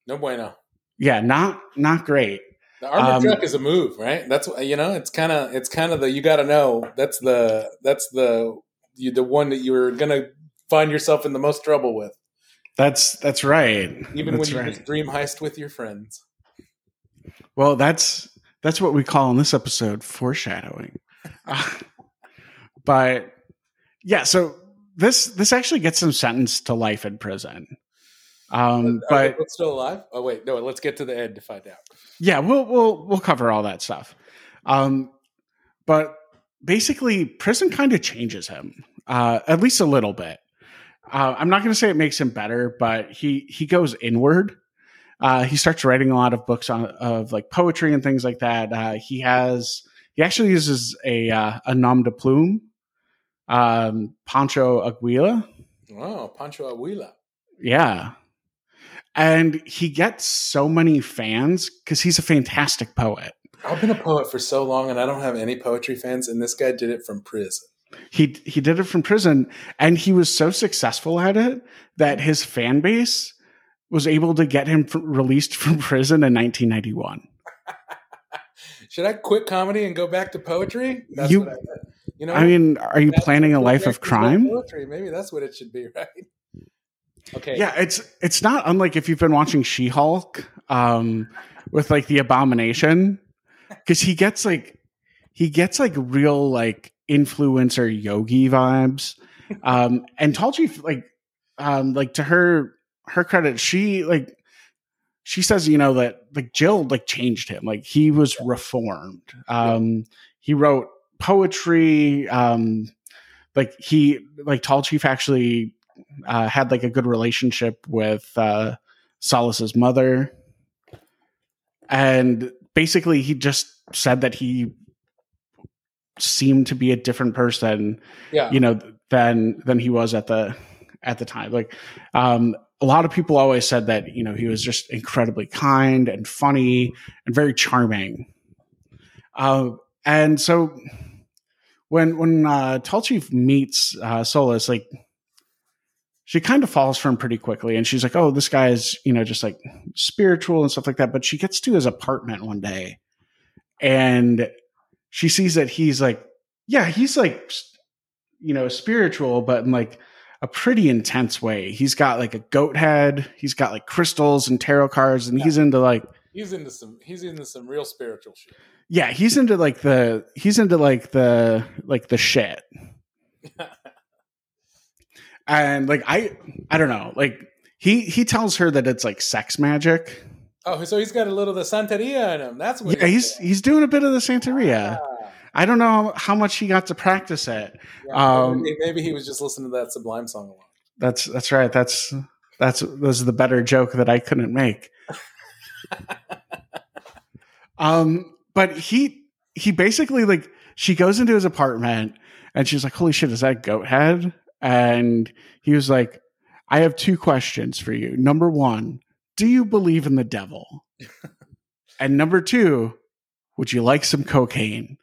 No bueno. Yeah, not not great. The armored Um, truck is a move, right? That's what you know. It's kind of it's kind of the you got to know. That's the that's the you, the one that you're gonna find yourself in the most trouble with, That's that's right. even that's when you right. just dream heist with your friends. Well, that's that's what we call in this episode foreshadowing. Uh, but yeah, so this this actually gets him sentenced to life in prison. Um, but both still alive? Oh wait, no. Let's get to the end to find out. yeah, we'll we'll we'll cover all that stuff. Um, but basically, prison kind of changes him, uh, at least a little bit. Uh, I'm not going to say it makes him better, but he he goes inward. Uh, he starts writing a lot of books on of like poetry and things like that. Uh, he has he actually uses a uh, a nom de plume, um, Pancho Aguila. Oh, Pancho Aguila. Yeah. And he gets so many fans because he's a fantastic poet. I've been a poet for so long, and I don't have any poetry fans. And this guy did it from prison. He he did it from prison, and he was so successful at it that his fan base was able to get him released from prison in 1991. Should I quit comedy and go back to poetry? That's You- what I. You know, I mean, are you planning a life of makes me love crime? Poetry. Maybe that's what it should be, right? Okay. Yeah, it's it's not unlike if you've been watching She-Hulk um, with like the Abomination, because he gets like he gets like real like influencer yogi vibes, um, and Tallchief like um, like to her her credit, she like she says you know that like Jill like changed him, like he was reformed. Um, He wrote poetry. Um, like he like Tallchief actually uh, had like a good relationship with uh, Solis's mother, and basically he just said that he seemed to be a different person, Yeah. you know, than than he was at the at the time. Like um, a lot of people always said that you know he was just incredibly kind and funny and very charming. Uh, and so when when uh, Tallchief meets uh, Solis, like she kind of falls for him pretty quickly, and she's like, "Oh, this guy is you know just like spiritual and stuff like that." But she gets to his apartment one day, and she sees that he's like, yeah, he's like, you know, spiritual, but in like a pretty intense way. He's got like a goat head. He's got like crystals and tarot cards, and he's into like He's into some. He's into some real spiritual shit. yeah, he's into like the he's into like the like the shit. and like I I don't know, like he he tells her that it's like sex magic. Oh, so he's got a little of the Santeria in him. That's what. Yeah, he's he's doing a bit of the Santeria. Ah, I don't know how much he got to practice it. yeah, Um, maybe, maybe he was just listening to that Sublime song a lot. That's that's right. That's that's this is the better joke that I couldn't make. um, but he he basically like she goes into his apartment and she's like, "Holy shit, is that goat head?" And he was like, "I have two questions for you. Number one, do you believe in the devil? and number two, would you like some cocaine?"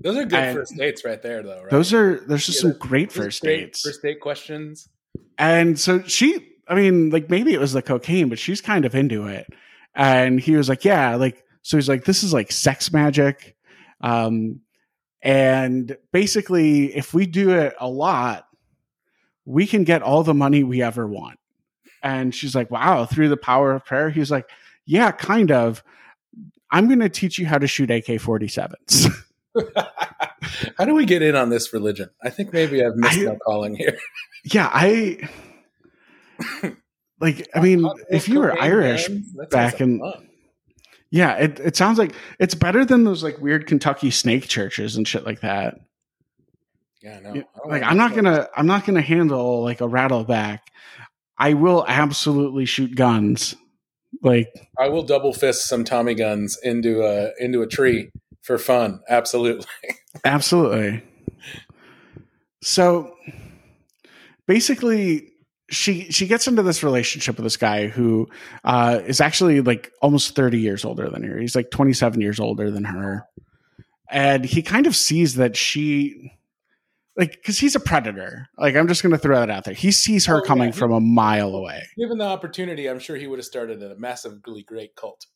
Those are good and- first dates right there, though. Right? Those are there's just Yeah, some great first great dates. First date questions. And so she, I mean, like maybe it was the cocaine, but she's kind of into it. And he was like, yeah, like, so he's like, this is like sex magic. Um, and basically, if we do it a lot, we can get all the money we ever want. And she's like, wow, through the power of prayer. He's like, yeah, kind of. I'm going to teach you how to shoot AK 47s. How do we get in on this religion? I think maybe I've missed I- my calling here. yeah, I like, I mean, if you were Irish back in- fun. Yeah, it, it sounds like it's better than those like weird Kentucky snake churches and shit like that. Yeah, no. Like I'm not gonna I'm not gonna handle like a rattleback. I will absolutely shoot guns. Like I will double fist some Tommy guns into a into a tree for fun. Absolutely. absolutely. So basically she she gets into this relationship with this guy who uh, is actually like almost 30 years older than her. He's like 27 years older than her. And he kind of sees that she like because he's a predator. Like I'm just gonna throw that out there. He sees her Oh, coming from a mile away. Given the opportunity, I'm sure he would have started a massively great cult.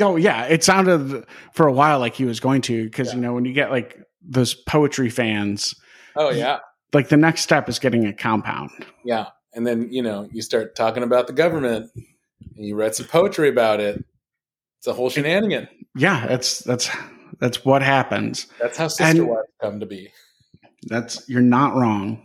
Oh yeah, it sounded for a while like he was going to because Yeah. you know when you get like those poetry fans, Oh yeah, like the next step is getting a compound. yeah. And then you know you start talking about the government, and you write some poetry about it. It's a whole shenanigan. Yeah, that's that's that's what happens. That's how sister And- wives come to be. That's you're not wrong.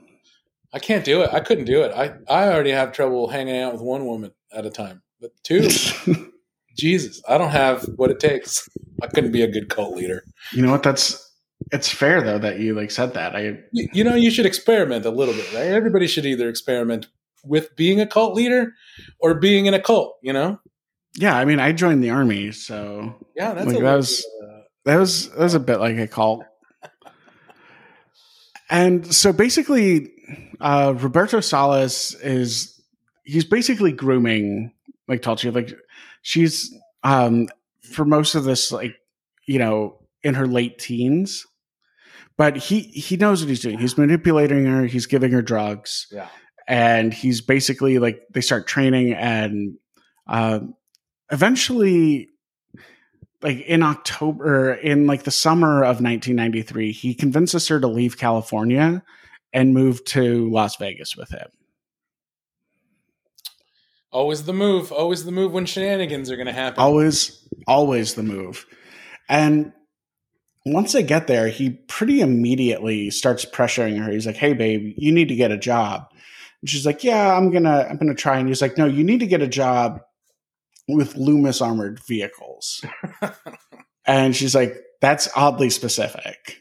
I can't do it. I couldn't do it. I, I already have trouble hanging out with one woman at a time. But two, Jesus, I don't have what it takes. I couldn't be a good cult leader. You know what? That's it's fair though that you like said that. I You, you know, you should experiment a little bit, right? Everybody should either experiment with being a cult leader or being in a cult, you know? yeah, I mean, I joined the army, so Yeah, that's Like, that was- uh, that was that was a bit like a cult. And so basically, uh, Roberto Salas is he's basically grooming like Tulsi. Like she's um for most of this, like you know, in her late teens. But he he knows what he's doing. He's manipulating her. He's giving her drugs. yeah. And he's basically like they start training and um eventually like in october in like the summer of 1993 he convinces her to leave california and move to las vegas with him Always the move. Always the move when shenanigans are going to happen. always always the move and once they get there he pretty immediately starts pressuring her he's like hey babe you need to get a job and she's like yeah i'm gonna i'm gonna try and he's like no you need to get a job with loomis armored vehicles and she's like that's oddly specific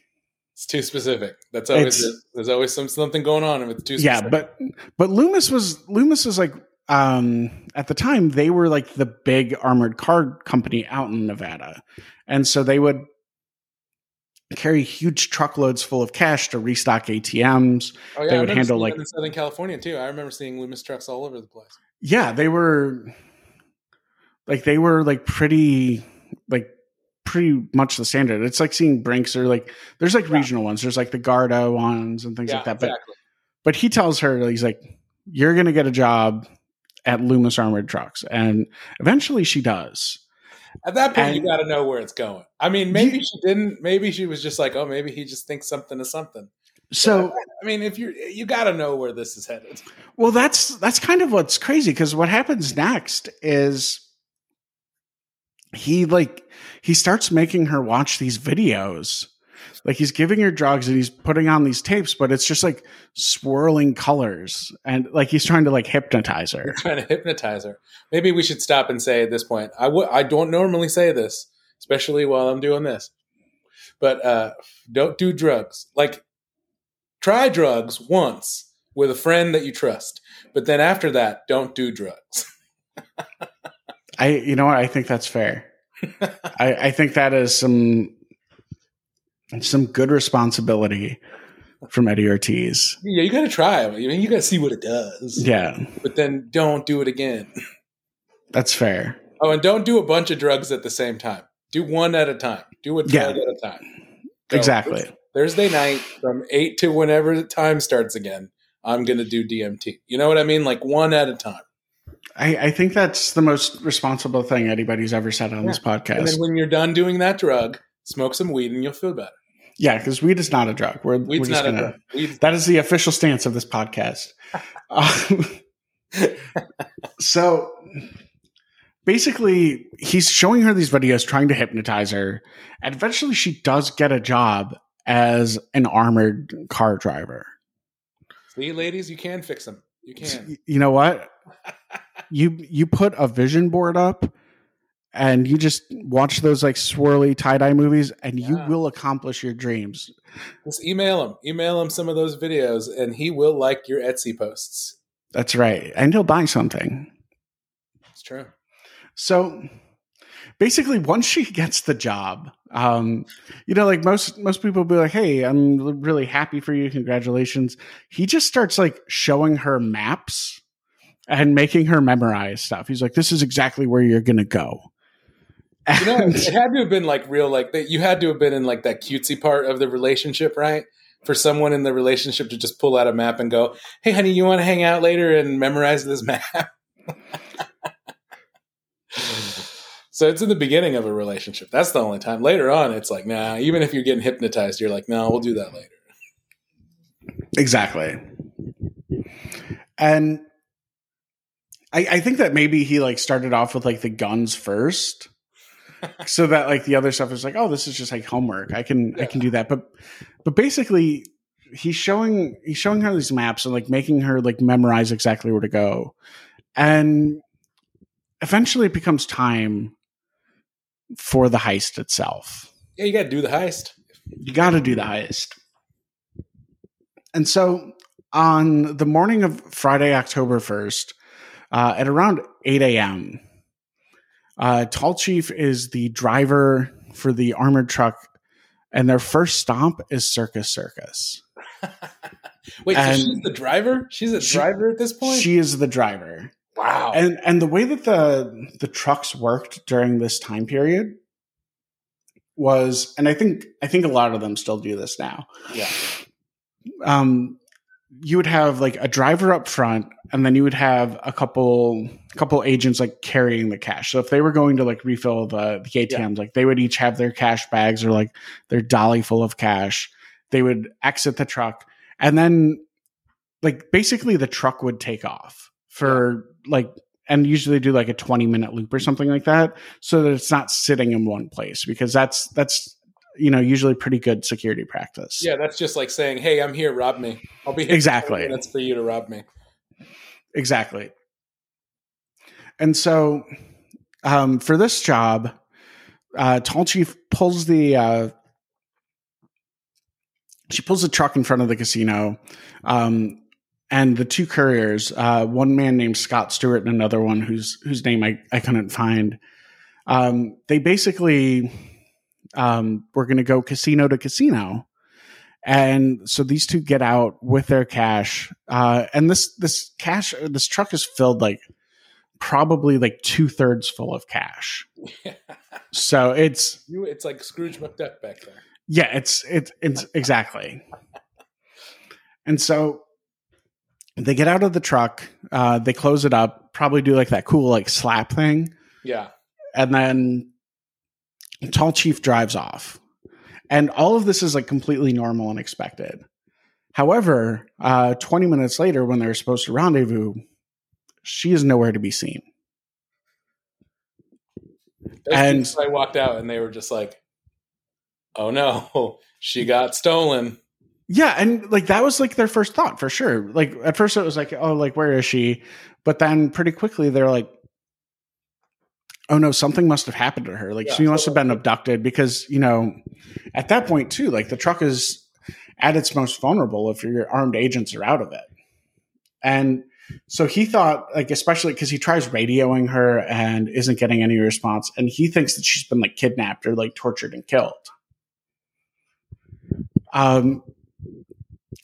It's too specific. That's always it. There's always some something going on if it's too yeah specific. but but loomis was loomis was like um at the time they were like the big armored car company out in nevada and so they would carry huge truckloads full of cash to restock atms oh, yeah, they would handle, like- in Southern California too. I remember seeing Loomis trucks all over the place. yeah they were like they were like pretty like pretty much the standard it's like seeing brinks or like there's like Yeah. regional ones there's like the garda ones and things yeah, like that but exactly. but he tells her he's like you're gonna get a job at loomis armored trucks and eventually she does At that point, you got to know where it's going. I mean, maybe You- she didn't. Maybe she was just like, oh, maybe he just thinks something is something. so I mean, if you're, you got to know where this is headed. well that's that's kind of what's crazy because what happens next is he like he starts making her watch these videos like he's giving her drugs and he's putting on these tapes but it's just like swirling colors and like he's trying to like hypnotize her trying to hypnotize her. Maybe we should stop and say at this point. I would. I don't normally say this, especially while I'm doing this. But uh, don't do drugs. Like, try drugs once with a friend that you trust, but then after that, don't do drugs. i you know what i think that's fair I, I think that is some some good responsibility from Eddie Ortiz. yeah, you got to try. it. I mean, you got to see what it does. Yeah, But then don't do it again. that's fair. Oh, and don't do a bunch of drugs at the same time. Do one at a time. Do a Yeah. drug at a time. Go, Exactly. Thursday night from eight to whenever the time starts again. I'm gonna do DMT. You know what I mean? Like one at a time. I, I think that's the most responsible thing anybody's ever said on this podcast. And then when you're done doing that drug, smoke some weed and you'll feel better. Yeah, because weed is not a drug. We're, Weed's we're just not gonna. That is the official stance of this podcast. Um, so basically, he's showing her these videos, trying to hypnotize her, and eventually, she does get a job as an armored car driver. see, ladies, you can fix them. You can. you know what you you put a vision board up and you just watch those like swirly tie-dye movies and you will accomplish your dreams Just email him. Email him some of those videos, and he will like your Etsy posts. that's right and he'll buy something It's true. so basically once she gets the job um you know like most most people be like hey i'm really happy for you congratulations he just starts like showing her maps and making her memorize stuff he's like this is exactly where you're gonna go You know, it had to have been like real, like that. You had to have been in like that cutesy part of the relationship, right? For someone in the relationship to just pull out a map and go, "Hey, honey, you want to hang out later and memorize this map?" so it's in the beginning of a relationship. That's the only time. Later on, it's like, nah. Even if you're getting hypnotized, you're like, no, we'll do that later. Exactly. And I, I think that maybe he like started off with like the guns first. So that like the other stuff is like, oh, this is just like homework. I can I can do that. But but basically he's showing he's showing her these maps and like making her like memorize exactly where to go and eventually it becomes time for the heist itself Yeah, you got to do the heist. you got to do the heist and so on the morning of friday october 1st uh, at around 8 a.m uh, tallchief is the driver for the armored truck and their first stop is circus circus Wait, so she's the driver? She's a She- driver at this point? she is the driver wow. and and the way that the the trucks worked during this time period was and i think i think a lot of them still do this now yeah. um you would have like a driver up front and then you would have a couple couple agents like carrying the cash. So if they were going to like refill the the atms like they would each have their cash bags or like their dolly full of cash. They would exit the truck and then like basically the truck would take off for like and usually do like a 20 minute loop or something like that so that it's not sitting in one place because that's that's you know usually pretty good security practice Yeah, that's just like saying, "Hey, I'm here. Rob me. I'll be here. Exactly. That's for you to rob me." Exactly. And so um, for this job, uh, Tallchief pulls the uh, she pulls the truck in front of the casino, um, and the two couriers, uh, one man named Scott Stewart and another one whose whose name I, I couldn't find. Um, they basically um, we're going to go casino to casino, and so these two get out with their cash, uh, and this this cash this truck is filled like probably like two thirds full of cash. So it's you, it's like Scrooge McDuck back there. yeah, it's it's it's exactly. And so they get out of the truck, uh, they close it up, probably do like that cool like slap thing, Yeah. and then Tallchief drives off. And all of this is like completely normal and expected. However, uh, 20 minutes later, when they're supposed to rendezvous, she is nowhere to be seen. And And- I walked out, and they were just like, "Oh no, she got stolen." Yeah, and like that was like their first thought for sure. Like at first it was like, oh, like where is she? But then pretty quickly they're like, oh no, something must have happened to her. Like Yeah, she must have been abducted because you know, at that point too, like the truck is at its most vulnerable if your armed agents are out of it. And so he thought, like, especially because he tries radioing her and isn't getting any response, and he thinks that she's been like kidnapped or like tortured and killed. Um,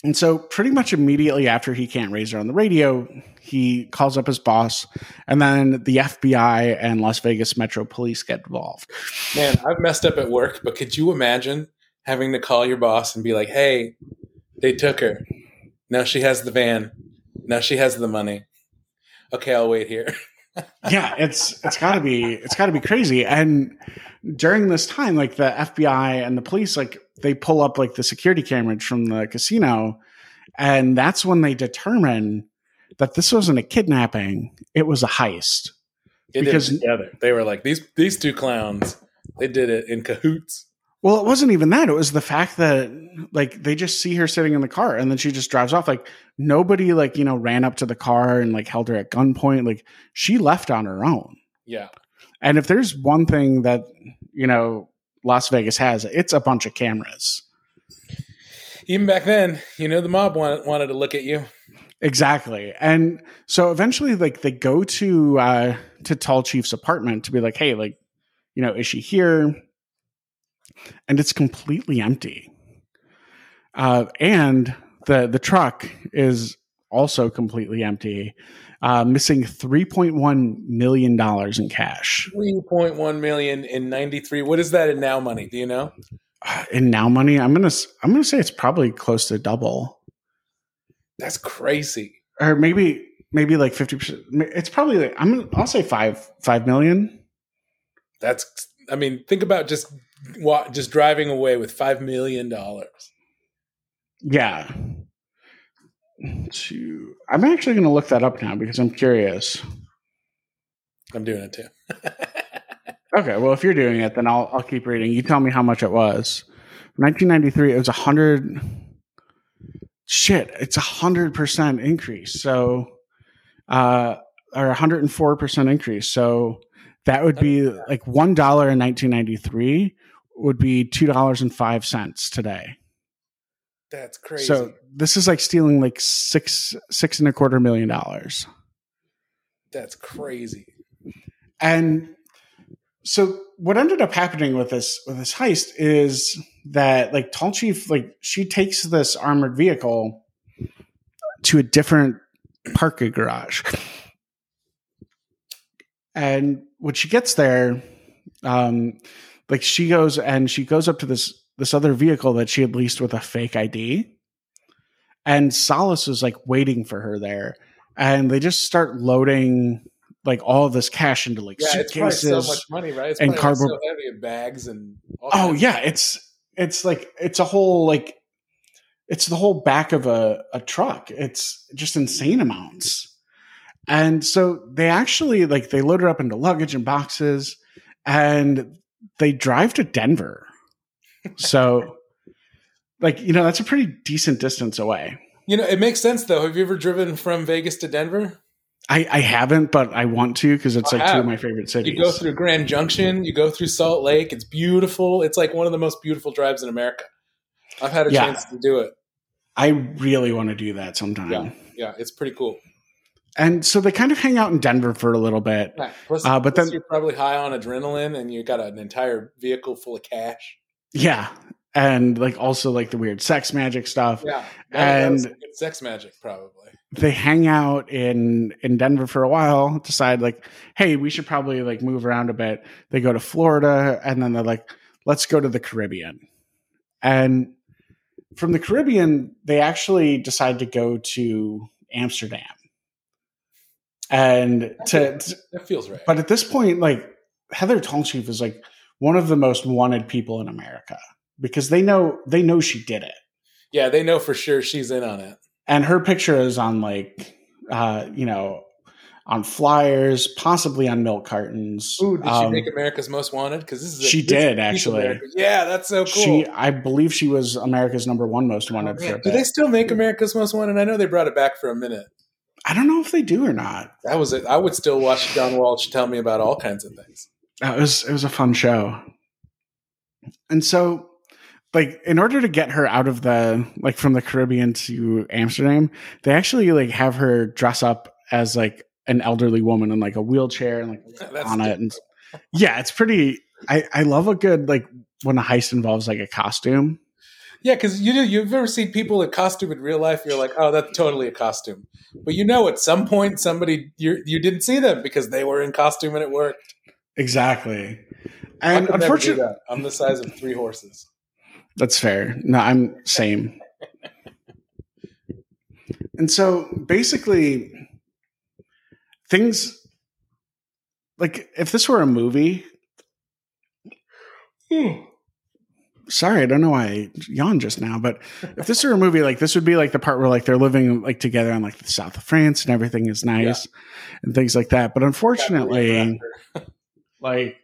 and so, pretty much immediately after he can't raise her on the radio, he calls up his boss, and then the FBI and Las Vegas Metro Police get involved. Man, I've messed up at work, but could you imagine having to call your boss and be like, "Hey, they took her. Now she has the van. Now she has the money. Okay, I'll wait here." yeah, it's it's got to be it's got to be crazy. And during this time, like the FBI and the police, like they pull up like the security cameras from the casino, and that's when they determine that this wasn't a kidnapping; it was a heist. They Because- together. They were like these these two clowns. They did it in cahoots. Well, it wasn't even that. It was the fact that like they just see her sitting in the car and then she just drives off. Like nobody like, you know, ran up to the car and like held her at gunpoint. Like she left on her own. Yeah. And if there's one thing that, you know, Las Vegas has, it's a bunch of cameras. Even back then, you know, the mob wanted, wanted to look at you. Exactly. And so eventually like they go to uh to Tallchief's apartment to be like, "Hey, like, you know, is she here?" And it's completely empty. Uh and the the truck is also completely empty. Uh missing 3.1 million dollars in cash. Three point one million in ninety three. What is that in now money? Do you know? Uh, in now money, I'm going to I'm to say it's probably close to double. That's crazy. Or maybe maybe like 50%. It's probably like I'm gonna, I'll say 5 5 million. That's. I mean, think about just just driving away with five million dollars. Yeah. To, I'm actually going to look that up now because I'm curious. I'm doing it too. Okay, well, if you're doing it, then I'll I'll keep reading. You tell me how much it was. 1993, it was a hundred. shit, it's a hundred percent increase. So, uh, or 104% increase. So that would be like $1 in 1993 would be $2.05 today. That's crazy. So this is like stealing like six, six and a quarter million dollars. That's crazy. And so what ended up happening with this, with this heist is that like Tallchief, like she takes this armored vehicle to a different parking garage and when she gets there, um, like she goes and she goes up to this this other vehicle that she had leased with a fake ID, and Solis is like waiting for her there, and they just start loading like all this cash into like yeah, suitcases. It's so much money, right? It's and cardboard so heavy in bags and. oh yeah, it's it's like it's a whole like it's the whole back of a, a truck. It's just insane amounts. And so they actually like they load it up into luggage and boxes and they drive to Denver. so like, you know, that's a pretty decent distance away. You know, it makes sense though. Have you ever driven from Vegas to Denver? I, I haven't, but I want to because it's I like have. two of my favorite cities. You go through Grand Junction, you go through Salt Lake. It's beautiful. It's like one of the most beautiful drives in America. I've had a Yeah. chance to do it. I really want to do that sometime. Yeah. Yeah, it's pretty cool. And so they kind of hang out in Denver for a little bit. Plus, Uh, but plus then- you're probably high on adrenaline, and you got an entire vehicle full of cash. Yeah. And like also like the weird sex magic stuff. Yeah, And- sex magic probably. they hang out in in Denver for a while, decide like, hey, we should probably like move around a bit. They go to Florida and then they're like, let's go to the Caribbean. And from the Caribbean, they actually decide to go to Amsterdam. And to, to- That feels right. but at this point, like Heather Tallchief is like one of the most wanted people in America because they know they know she did it yeah, they know for sure she's in on it. and her picture is on like uh you know on flyers possibly on milk cartons Ooh, did she Um, make America's Most Wanted? Because this is a, she this did, a piece of actually. America. Yeah, that's so cool. she i believe she was america's number one most wanted Oh, for man. a Do they still make America's Most Wanted? I know they brought it back for a minute. I don't know if they do or not That was it. I would still watch John Walsh tell me about all kinds of things. it was it was a fun show and so like in order to get her out of the like from the caribbean to amsterdam they actually like have her dress up as like an elderly woman in like a wheelchair and like That's on it and yeah it's pretty i i love a good like when a heist involves like a costume Yeah, because you do. You've ever seen people in costume in real life? You're like, oh, that's totally a costume. But you know, at some point, somebody you you didn't see them because they were in costume and it worked. exactly and could never do unfortunately that. I'm the size of three horses. that's fair no i'm same and so basically things like if this were a movie hmm. Sorry i don't know why i yawned just now but if this were a movie like this would be like the part where like they're living like together in like the south of france and everything is nice and things like that but unfortunately like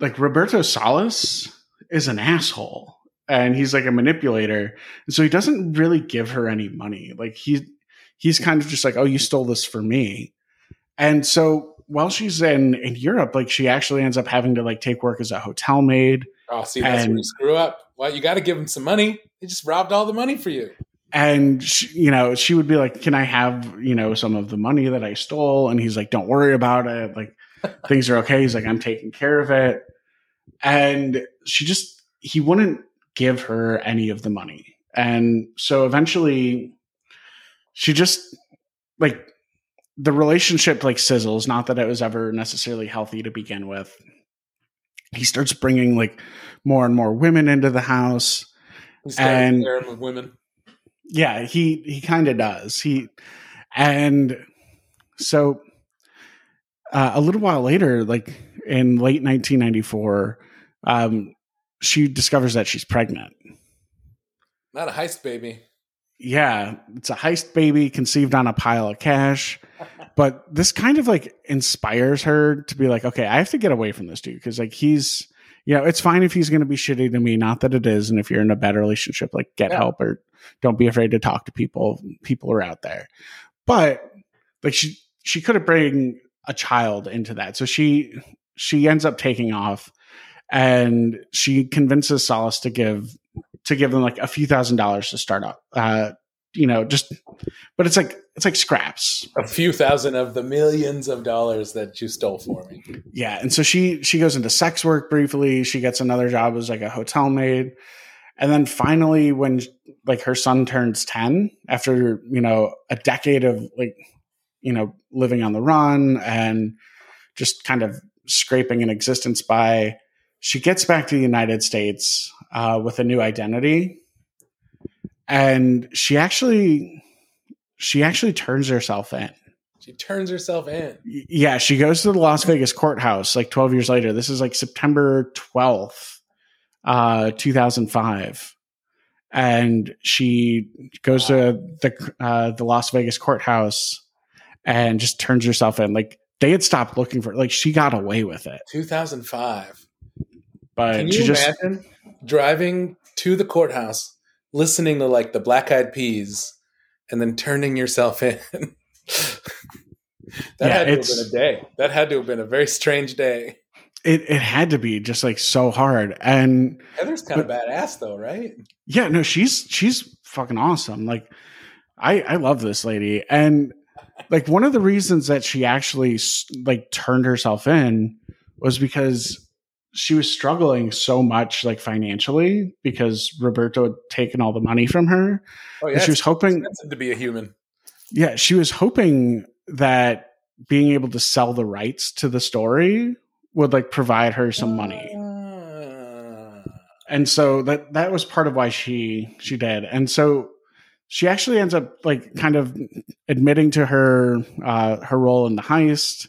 like roberto salas is an asshole and he's like a manipulator and so he doesn't really give her any money. Like he he's kind of just like oh you stole this for me. And so while she's in in europe like she actually ends up having to like take work as a hotel maid Oh, see, that's where And- you screw up. Well, you got to give them some money. They just robbed all the money for you. and she, you know she would be like can i have you know some of the money that i stole and he's like don't worry about it like things are okay he's like i'm taking care of it and she just he wouldn't give her any of the money and so eventually she just like the relationship like sizzles not that it was ever necessarily healthy to begin with he starts bringing like more and more women into the house He's And- a harem of women. yeah he he kind of does he and so uh, a little while later like in late 1994 um she discovers that she's pregnant Not a heist baby. Yeah it's a heist baby conceived on a pile of cash but this kind of like inspires her to be like okay i have to get away from this dude because like he's you know, it's fine if he's going to be shitty to me. Not that it is. And if you're in a bad relationship, like get Yeah. help or don't be afraid to talk to people. People are out there. But like she, she could have bring a child into that. So she, she ends up taking off and she convinces Solis to give, to give them like a few thousand dollars to start up. Uh, you know, just, but it's like, it's like scraps. A few thousand of the millions of dollars that you stole for me. Yeah, and so she she goes into sex work briefly. She gets another job as like a hotel maid, and then finally, when like her son turns ten, after you know a decade of like you know living on the run and just kind of scraping an existence by, she gets back to the United States uh, with a new identity, and she actually she actually turns herself in. She turns herself in. Yeah, she goes to the Las Vegas courthouse like 12 years later. This is like September 12th, uh, 2005. And she goes to the uh, the Las Vegas courthouse and just turns herself in. Like they had stopped looking for like she got away with it. 2005. But Can she you just imagine driving to the courthouse, listening to like the Black Eyed Peas, and then turning yourself in? that Yeah, had to have been a day. That had to have been a very strange day. it, it had to be just like so hard. And Heather's kind of badass, though, right? Yeah, no, she's she's fucking awesome. Like I I love this lady and like one of the reasons that she actually like turned herself in was because she was struggling so much like financially because Roberto had taken all the money from her. Oh And she was hoping to be a human. yeah, she was hoping that being able to sell the rights to the story would like provide her some money Ah. and so that that was part of why she she did and so she actually ends up like kind of admitting to her uh her role in the heist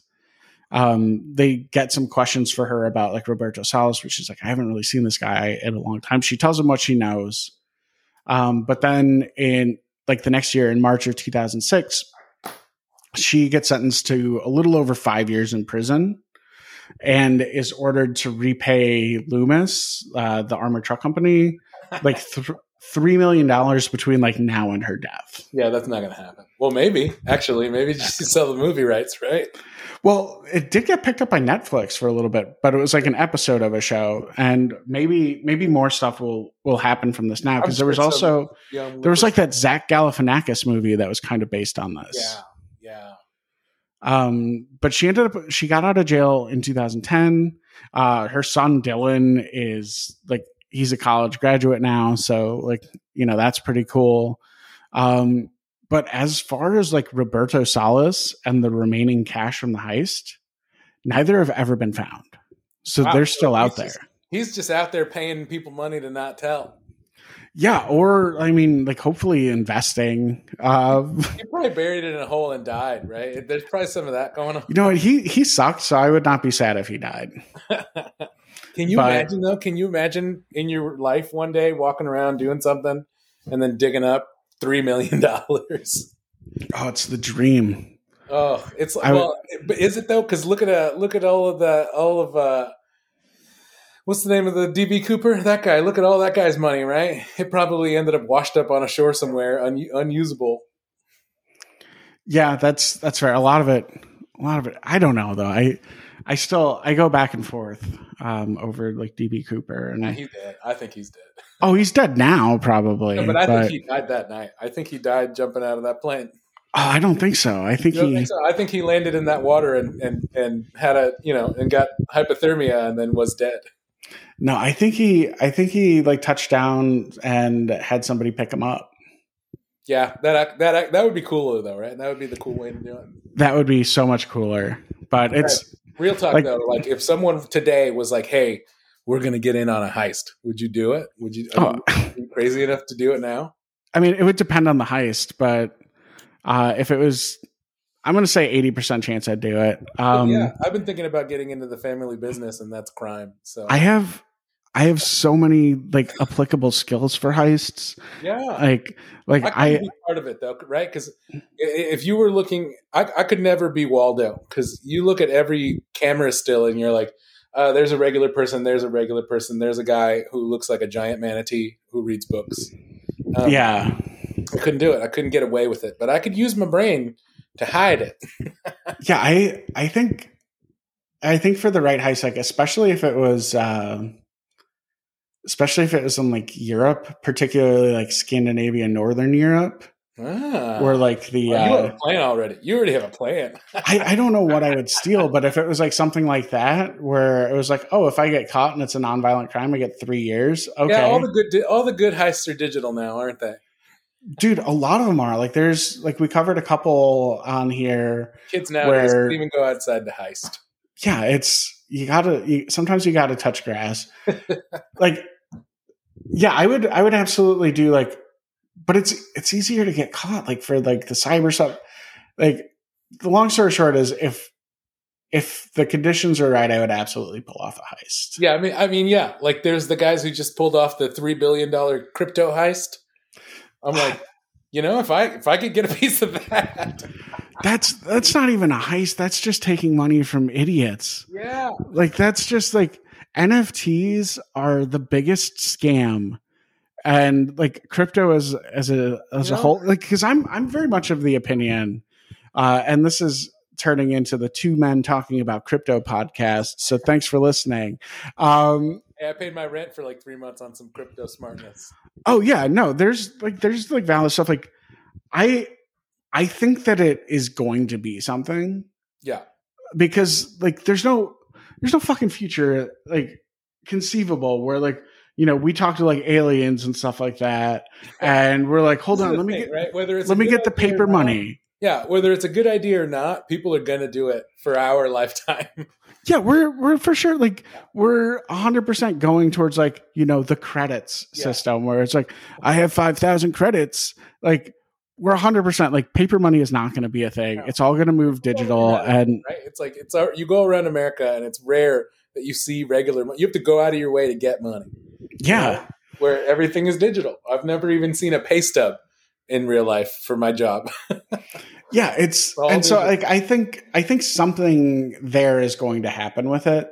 um they get some questions for her about like roberto salas which is like i haven't really seen this guy in a long time. She tells him what she knows. Um but then in like the next year in march of 2006 she gets sentenced to a little over five years in prison and is ordered to repay Loomis, uh, the armored truck company, like th- three million dollars between like now and her death. Yeah, that's not going to happen. Well, maybe actually, maybe just sell the movie rights, right? Well, it did get picked up by Netflix for a little bit, but it was like an episode of a show, and maybe maybe more stuff will will happen from this now because there was also there was like that Zach Galifianakis movie that was kind of based on this. yeah, yeah. Um, but she ended up she got out of jail in 2010. Uh, her son Dylan is like he's a college graduate now, so like you know that's pretty cool. Um, but as far as like Roberto Salas and the remaining cash from the heist, neither have ever been found. So Wow, they're still out he's there. just- He's just out there paying people money to not tell. yeah, or I mean, like hopefully investing. Uh, He probably buried it in a hole and died, right? There's probably some of that going on. you know what? He he sucked, so I would not be sad if he died. Can you But- imagine though? Can you imagine in your life one day walking around doing something and then digging up three million dollars? Oh, it's the dream. Oh, it's I would- well, but is it though? Because look at uh, look at all of the all of uh, what's the name of the DB Cooper? That guy. Look at all that guy's money, right? It probably ended up washed up on a shore somewhere, un- unusable. Yeah, that's that's fair. A lot of it, a lot of it. I don't know though. I I still I go back and forth um, over like DB Cooper and Nah, he's dead. I think he's dead. oh he's dead now probably. No, but I but- think he died that night. I think he died jumping out of that plane. oh, I don't think so. I think You he think so? I think he landed in that water and, and, and had a you know and got hypothermia and then was dead. no. I think he I think he like touched down and had somebody pick him up. Yeah, that that that would be cooler though, right? That would be the cool way to do it. That would be so much cooler. But it's Real talk Like- though, like if someone today was like, "Hey, we're gonna get in on a heist," would you do it? Would you? Oh, you crazy enough to do it now? I mean it would depend on the heist, but uh, if it was, I'm going to say eighty percent chance I'd do it. Um, yeah, I've been thinking about getting into the family business, and that's crime. So I have I have so many like applicable skills for heists. yeah, Like like I I part of it though, right? Because if you were looking, I, I could never be Waldo because you look at every camera still and you're like, uh, there's a regular person, there's a regular person, there's a guy who looks like a giant manatee who reads books. Um, yeah. I couldn't do it. I couldn't get away with it, but I could use my brain to hide it. yeah, I I think I think for the right heist, like especially if it was uh, especially if it was in like Europe, particularly like Scandinavia, Northern Europe, Ah. where like the Oh, you have uh, a plan already. You already have a plan. I, I don't know what I would steal, but if it was like something like that, where it was like, oh, if I get caught and it's a nonviolent crime, I get three years. Okay, Yeah, all the good di- all the good heists are digital now, aren't they? dude, a lot of them are like. There's like we covered a couple on here. Kids nowadays Where- even go outside to heist. Yeah, it's you gotta. You, sometimes you gotta touch grass. like, yeah, I would. I would absolutely do like, but it's it's easier to get caught. Like for like the cyber stuff. Like the long story short is if if the conditions are right, I would absolutely pull off a heist. Yeah, I mean, I mean, yeah. Like, there's the guys who just pulled off the three billion dollar crypto heist. I'm like, you know, if I if I could get a piece of that, That's that's not even a heist. That's just taking money from idiots. yeah, Like that's just like NFTs are the biggest scam. And like crypto as as a as a whole like cuz I'm I'm very much of the opinion uh and this is turning into the two men talking about crypto podcast. So thanks for listening. Um Hey, I paid my rent for like three months on some crypto smartness. Oh yeah, no, there's like there's like valid stuff. Like I I think that it is going to be something Yeah, because like there's no there's no fucking future like conceivable where like you know we talk to like aliens and stuff like that and we're like hold on let me thing, get right? Whether it's let me get the paper money Yeah, whether it's a good idea or not, people are gonna do it for our lifetime. yeah we're we're for sure like we're 100% going towards like you know the credits Yeah. system where it's like i have 5000 credits like we're 100% like paper money is not going to be a thing No. it's all going to move digital Yeah. and right? It's like it's uh, you go around America and it's rare that you see regular money. You have to go out of your way to get money. yeah Where everything is digital. I've never even seen a pay stub in real life for my job. Yeah, it's and so like I think I think something there is going to happen with it.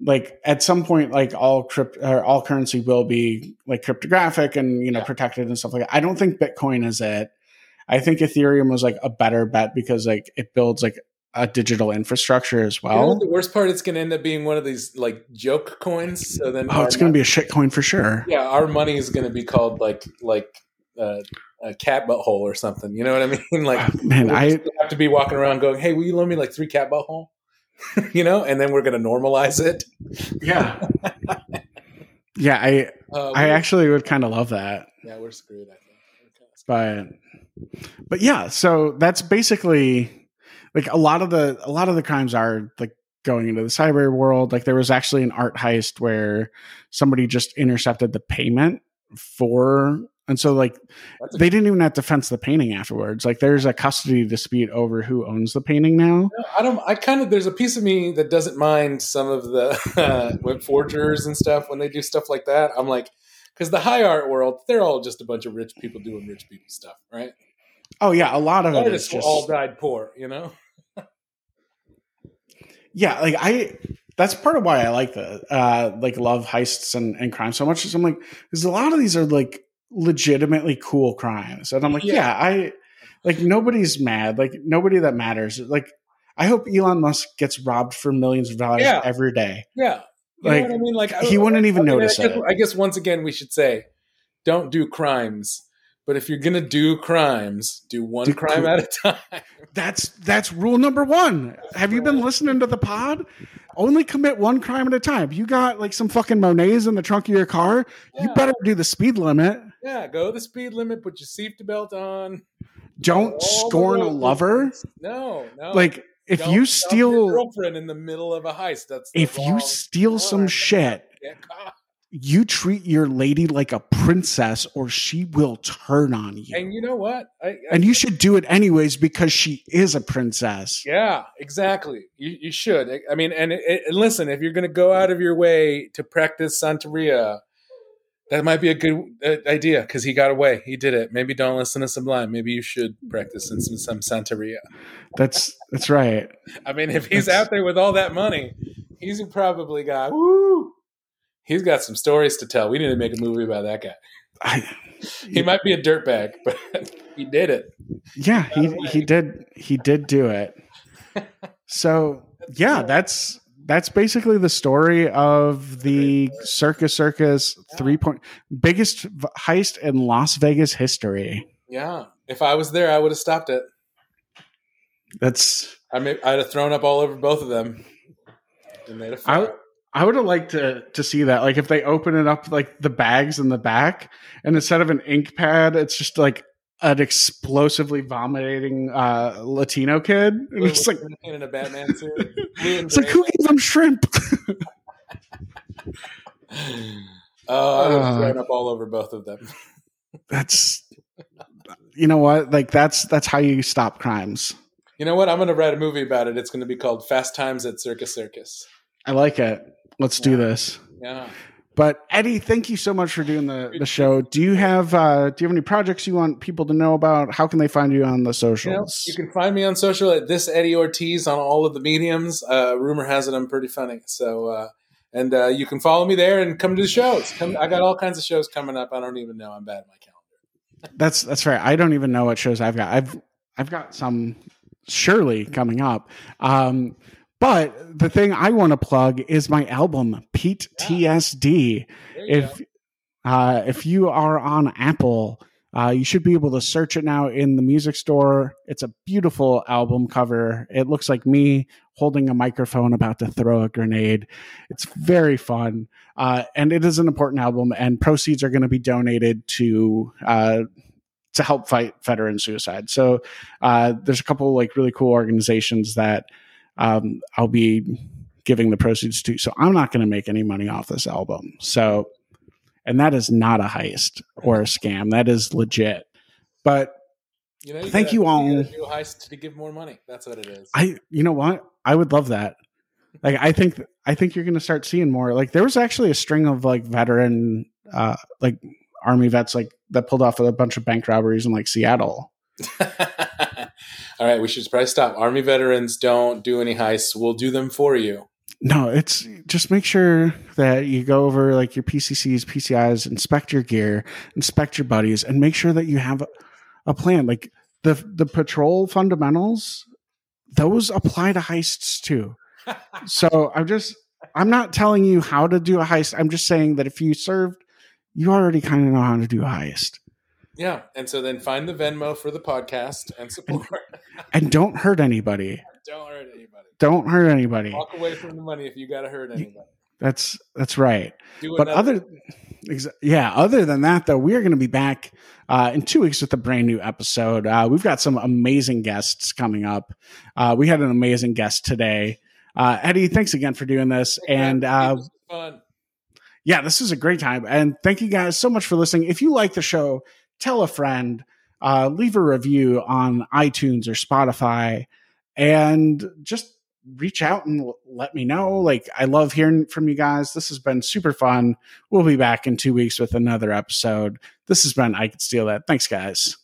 Like at some point, like all crypt or all currency will be like cryptographic and you know Yeah. protected and stuff like that. I don't think Bitcoin is it. I think Ethereum was like a better bet because like it builds like a digital infrastructure as You know well. the worst part? It's going to end up being one of these like joke coins. So then, oh, it's going to be a shit coin for sure. yeah, our money is going to be called like like uh, a cat butthole or something. You know what I mean? Like Ah, Man, I have to be walking around going, "Hey, will you loan me like three cat butthole?" you know, and then we're going to normalize it. yeah, yeah. I Uh, I actually would kind of love that. yeah, we're screwed. I think. But but yeah so that's basically like a lot of the a lot of the crimes are like going into the cyber world like there was actually an art heist where somebody just intercepted the payment for and so like they didn't even have to fence the painting afterwards like there's a custody dispute over who owns the painting now I don't. I kind of there's a piece of me that doesn't mind some of the uh, web forgers and stuff when they do stuff like that. I'm like, because the high art world, they're all just a bunch of rich people doing rich people stuff, right? Oh yeah a lot of it is Artists just all died poor, you know. yeah like i that's part of why i like the uh like love heists and, and crime so much is i'm like because a lot of these are like legitimately cool crimes and i'm like Yeah. yeah, i like nobody's mad like nobody that matters like i hope elon musk gets robbed for millions of dollars Yeah. every day Yeah, you Like, know what I mean. Like I- he wouldn't even I mean, notice I guess, it. I guess once again we should say, don't do crimes. But if you're gonna do crimes, do one Do crime cr- at a time. that's that's rule number one have you been listening to the pod only commit one crime at a time you got like some fucking monets in the trunk of your car you better do the speed limit Yeah, go the speed limit. Put your safety belt on. don't scorn a lover. No, no. like if Don't you steal girlfriend in the middle of a heist, that's if you steal some shit Get caught. You treat your lady like a princess or she will turn on you And you know what? I, I, and you should do it anyways because she is a princess yeah, exactly. You, you should. I- mean, and, and listen, if you're going to go out of your way to practice Santeria, that might be a good uh, idea because he got away. He did it. Maybe don't listen to Sublime. Maybe you should practice in some, some Santeria. that's that's right I mean, if he's That's- out there with all that money, he's probably got woo. He's got some stories to tell. We need to make a movie about that guy. I, He might be a dirtbag, but he did it. yeah, he he did he did do it. So yeah, that's that's basically the story of the Circus Circus three point biggest heist in Las Vegas history. Yeah. If I was there, I would have stopped it. That's I may, I'd have thrown up all over both of them. And they'd have I. I would have liked to to see that. Like if they open it up like the bags in the back, and instead of an ink pad, it's just like an explosively vomiting uh Latino kid. And it's like in a Batman suit. It's like who gave them shrimp? Oh, I would have Uh. thrown up all over both of them. that's you know what? Like that's that's how you stop crimes. You know what? I'm going to write a movie about it. It's going to be called Fast Times at Circus Circus. I like it. Let's do this. Yeah. But Eddie, thank you so much for doing the, the show. Do you have uh, do you have any projects you want people to know about? How can they find you on the You know, socials? you can find me on social at this Eddie Ortiz on all of the mediums. Uh, rumor has it I'm pretty funny. So, uh, and uh, you can follow me there and come to the shows. Come, I got all kinds of shows coming up. I don't even know. I'm bad at my calendar. That's that's fair. I don't even know what shows I've got. I've I've got some surely coming up. Um, but the thing I want to plug is my album Pete TSD. There you If uh, if you are on Apple, uh, you should be able to search it now in the music store. It's a beautiful album cover. It looks like me holding a microphone about to throw a grenade. It's very fun, uh, and it is an important album. And proceeds are going to be donated to uh, to help fight veteran suicide. So uh, there's a couple like really cool organizations that um, I'll be giving the proceeds to. So I'm not going to make any money off this album. So, and that is not a heist or a scam. That is legit. But You know, Thank gotta- you all. gotta do a heist to give more money. That's what it is. I, you know what? I would love that. Like, I think, I think you're going to start seeing more. Like, there was actually a string of like veteran, uh, like army vets, like that pulled off a bunch of bank robberies in like Seattle. all right, we should probably stop. Army veterans don't do any heists. We'll do them for you. No, it's just make sure that you go over like your PCCs, PCIs, inspect your gear, inspect your buddies, and make sure that you have a, a plan. Like the the patrol fundamentals, those apply to heists too. So I'm just I'm not telling you how to do a heist. I'm just saying that if you served, you already kind of know how to do a heist. Yeah, and so then find the Venmo for the podcast and support. And don't hurt anybody. don't hurt anybody. Don't hurt anybody. Walk away from the money if you got to hurt anybody. That's that's right. Do but another- other exa- yeah other than that though we are going to be back uh, in two weeks with a brand new episode uh, we've got some amazing guests coming up uh, we had an amazing guest today uh, eddie thanks again for doing this and uh, fun. yeah this is a great time and thank you guys so much for listening if you like the show tell a friend uh, leave a review on itunes or spotify and just reach out and l- let me know. Like i love hearing from you guys. This has been super fun. We'll be back in two weeks with another episode. This has been i could steal that. Thanks guys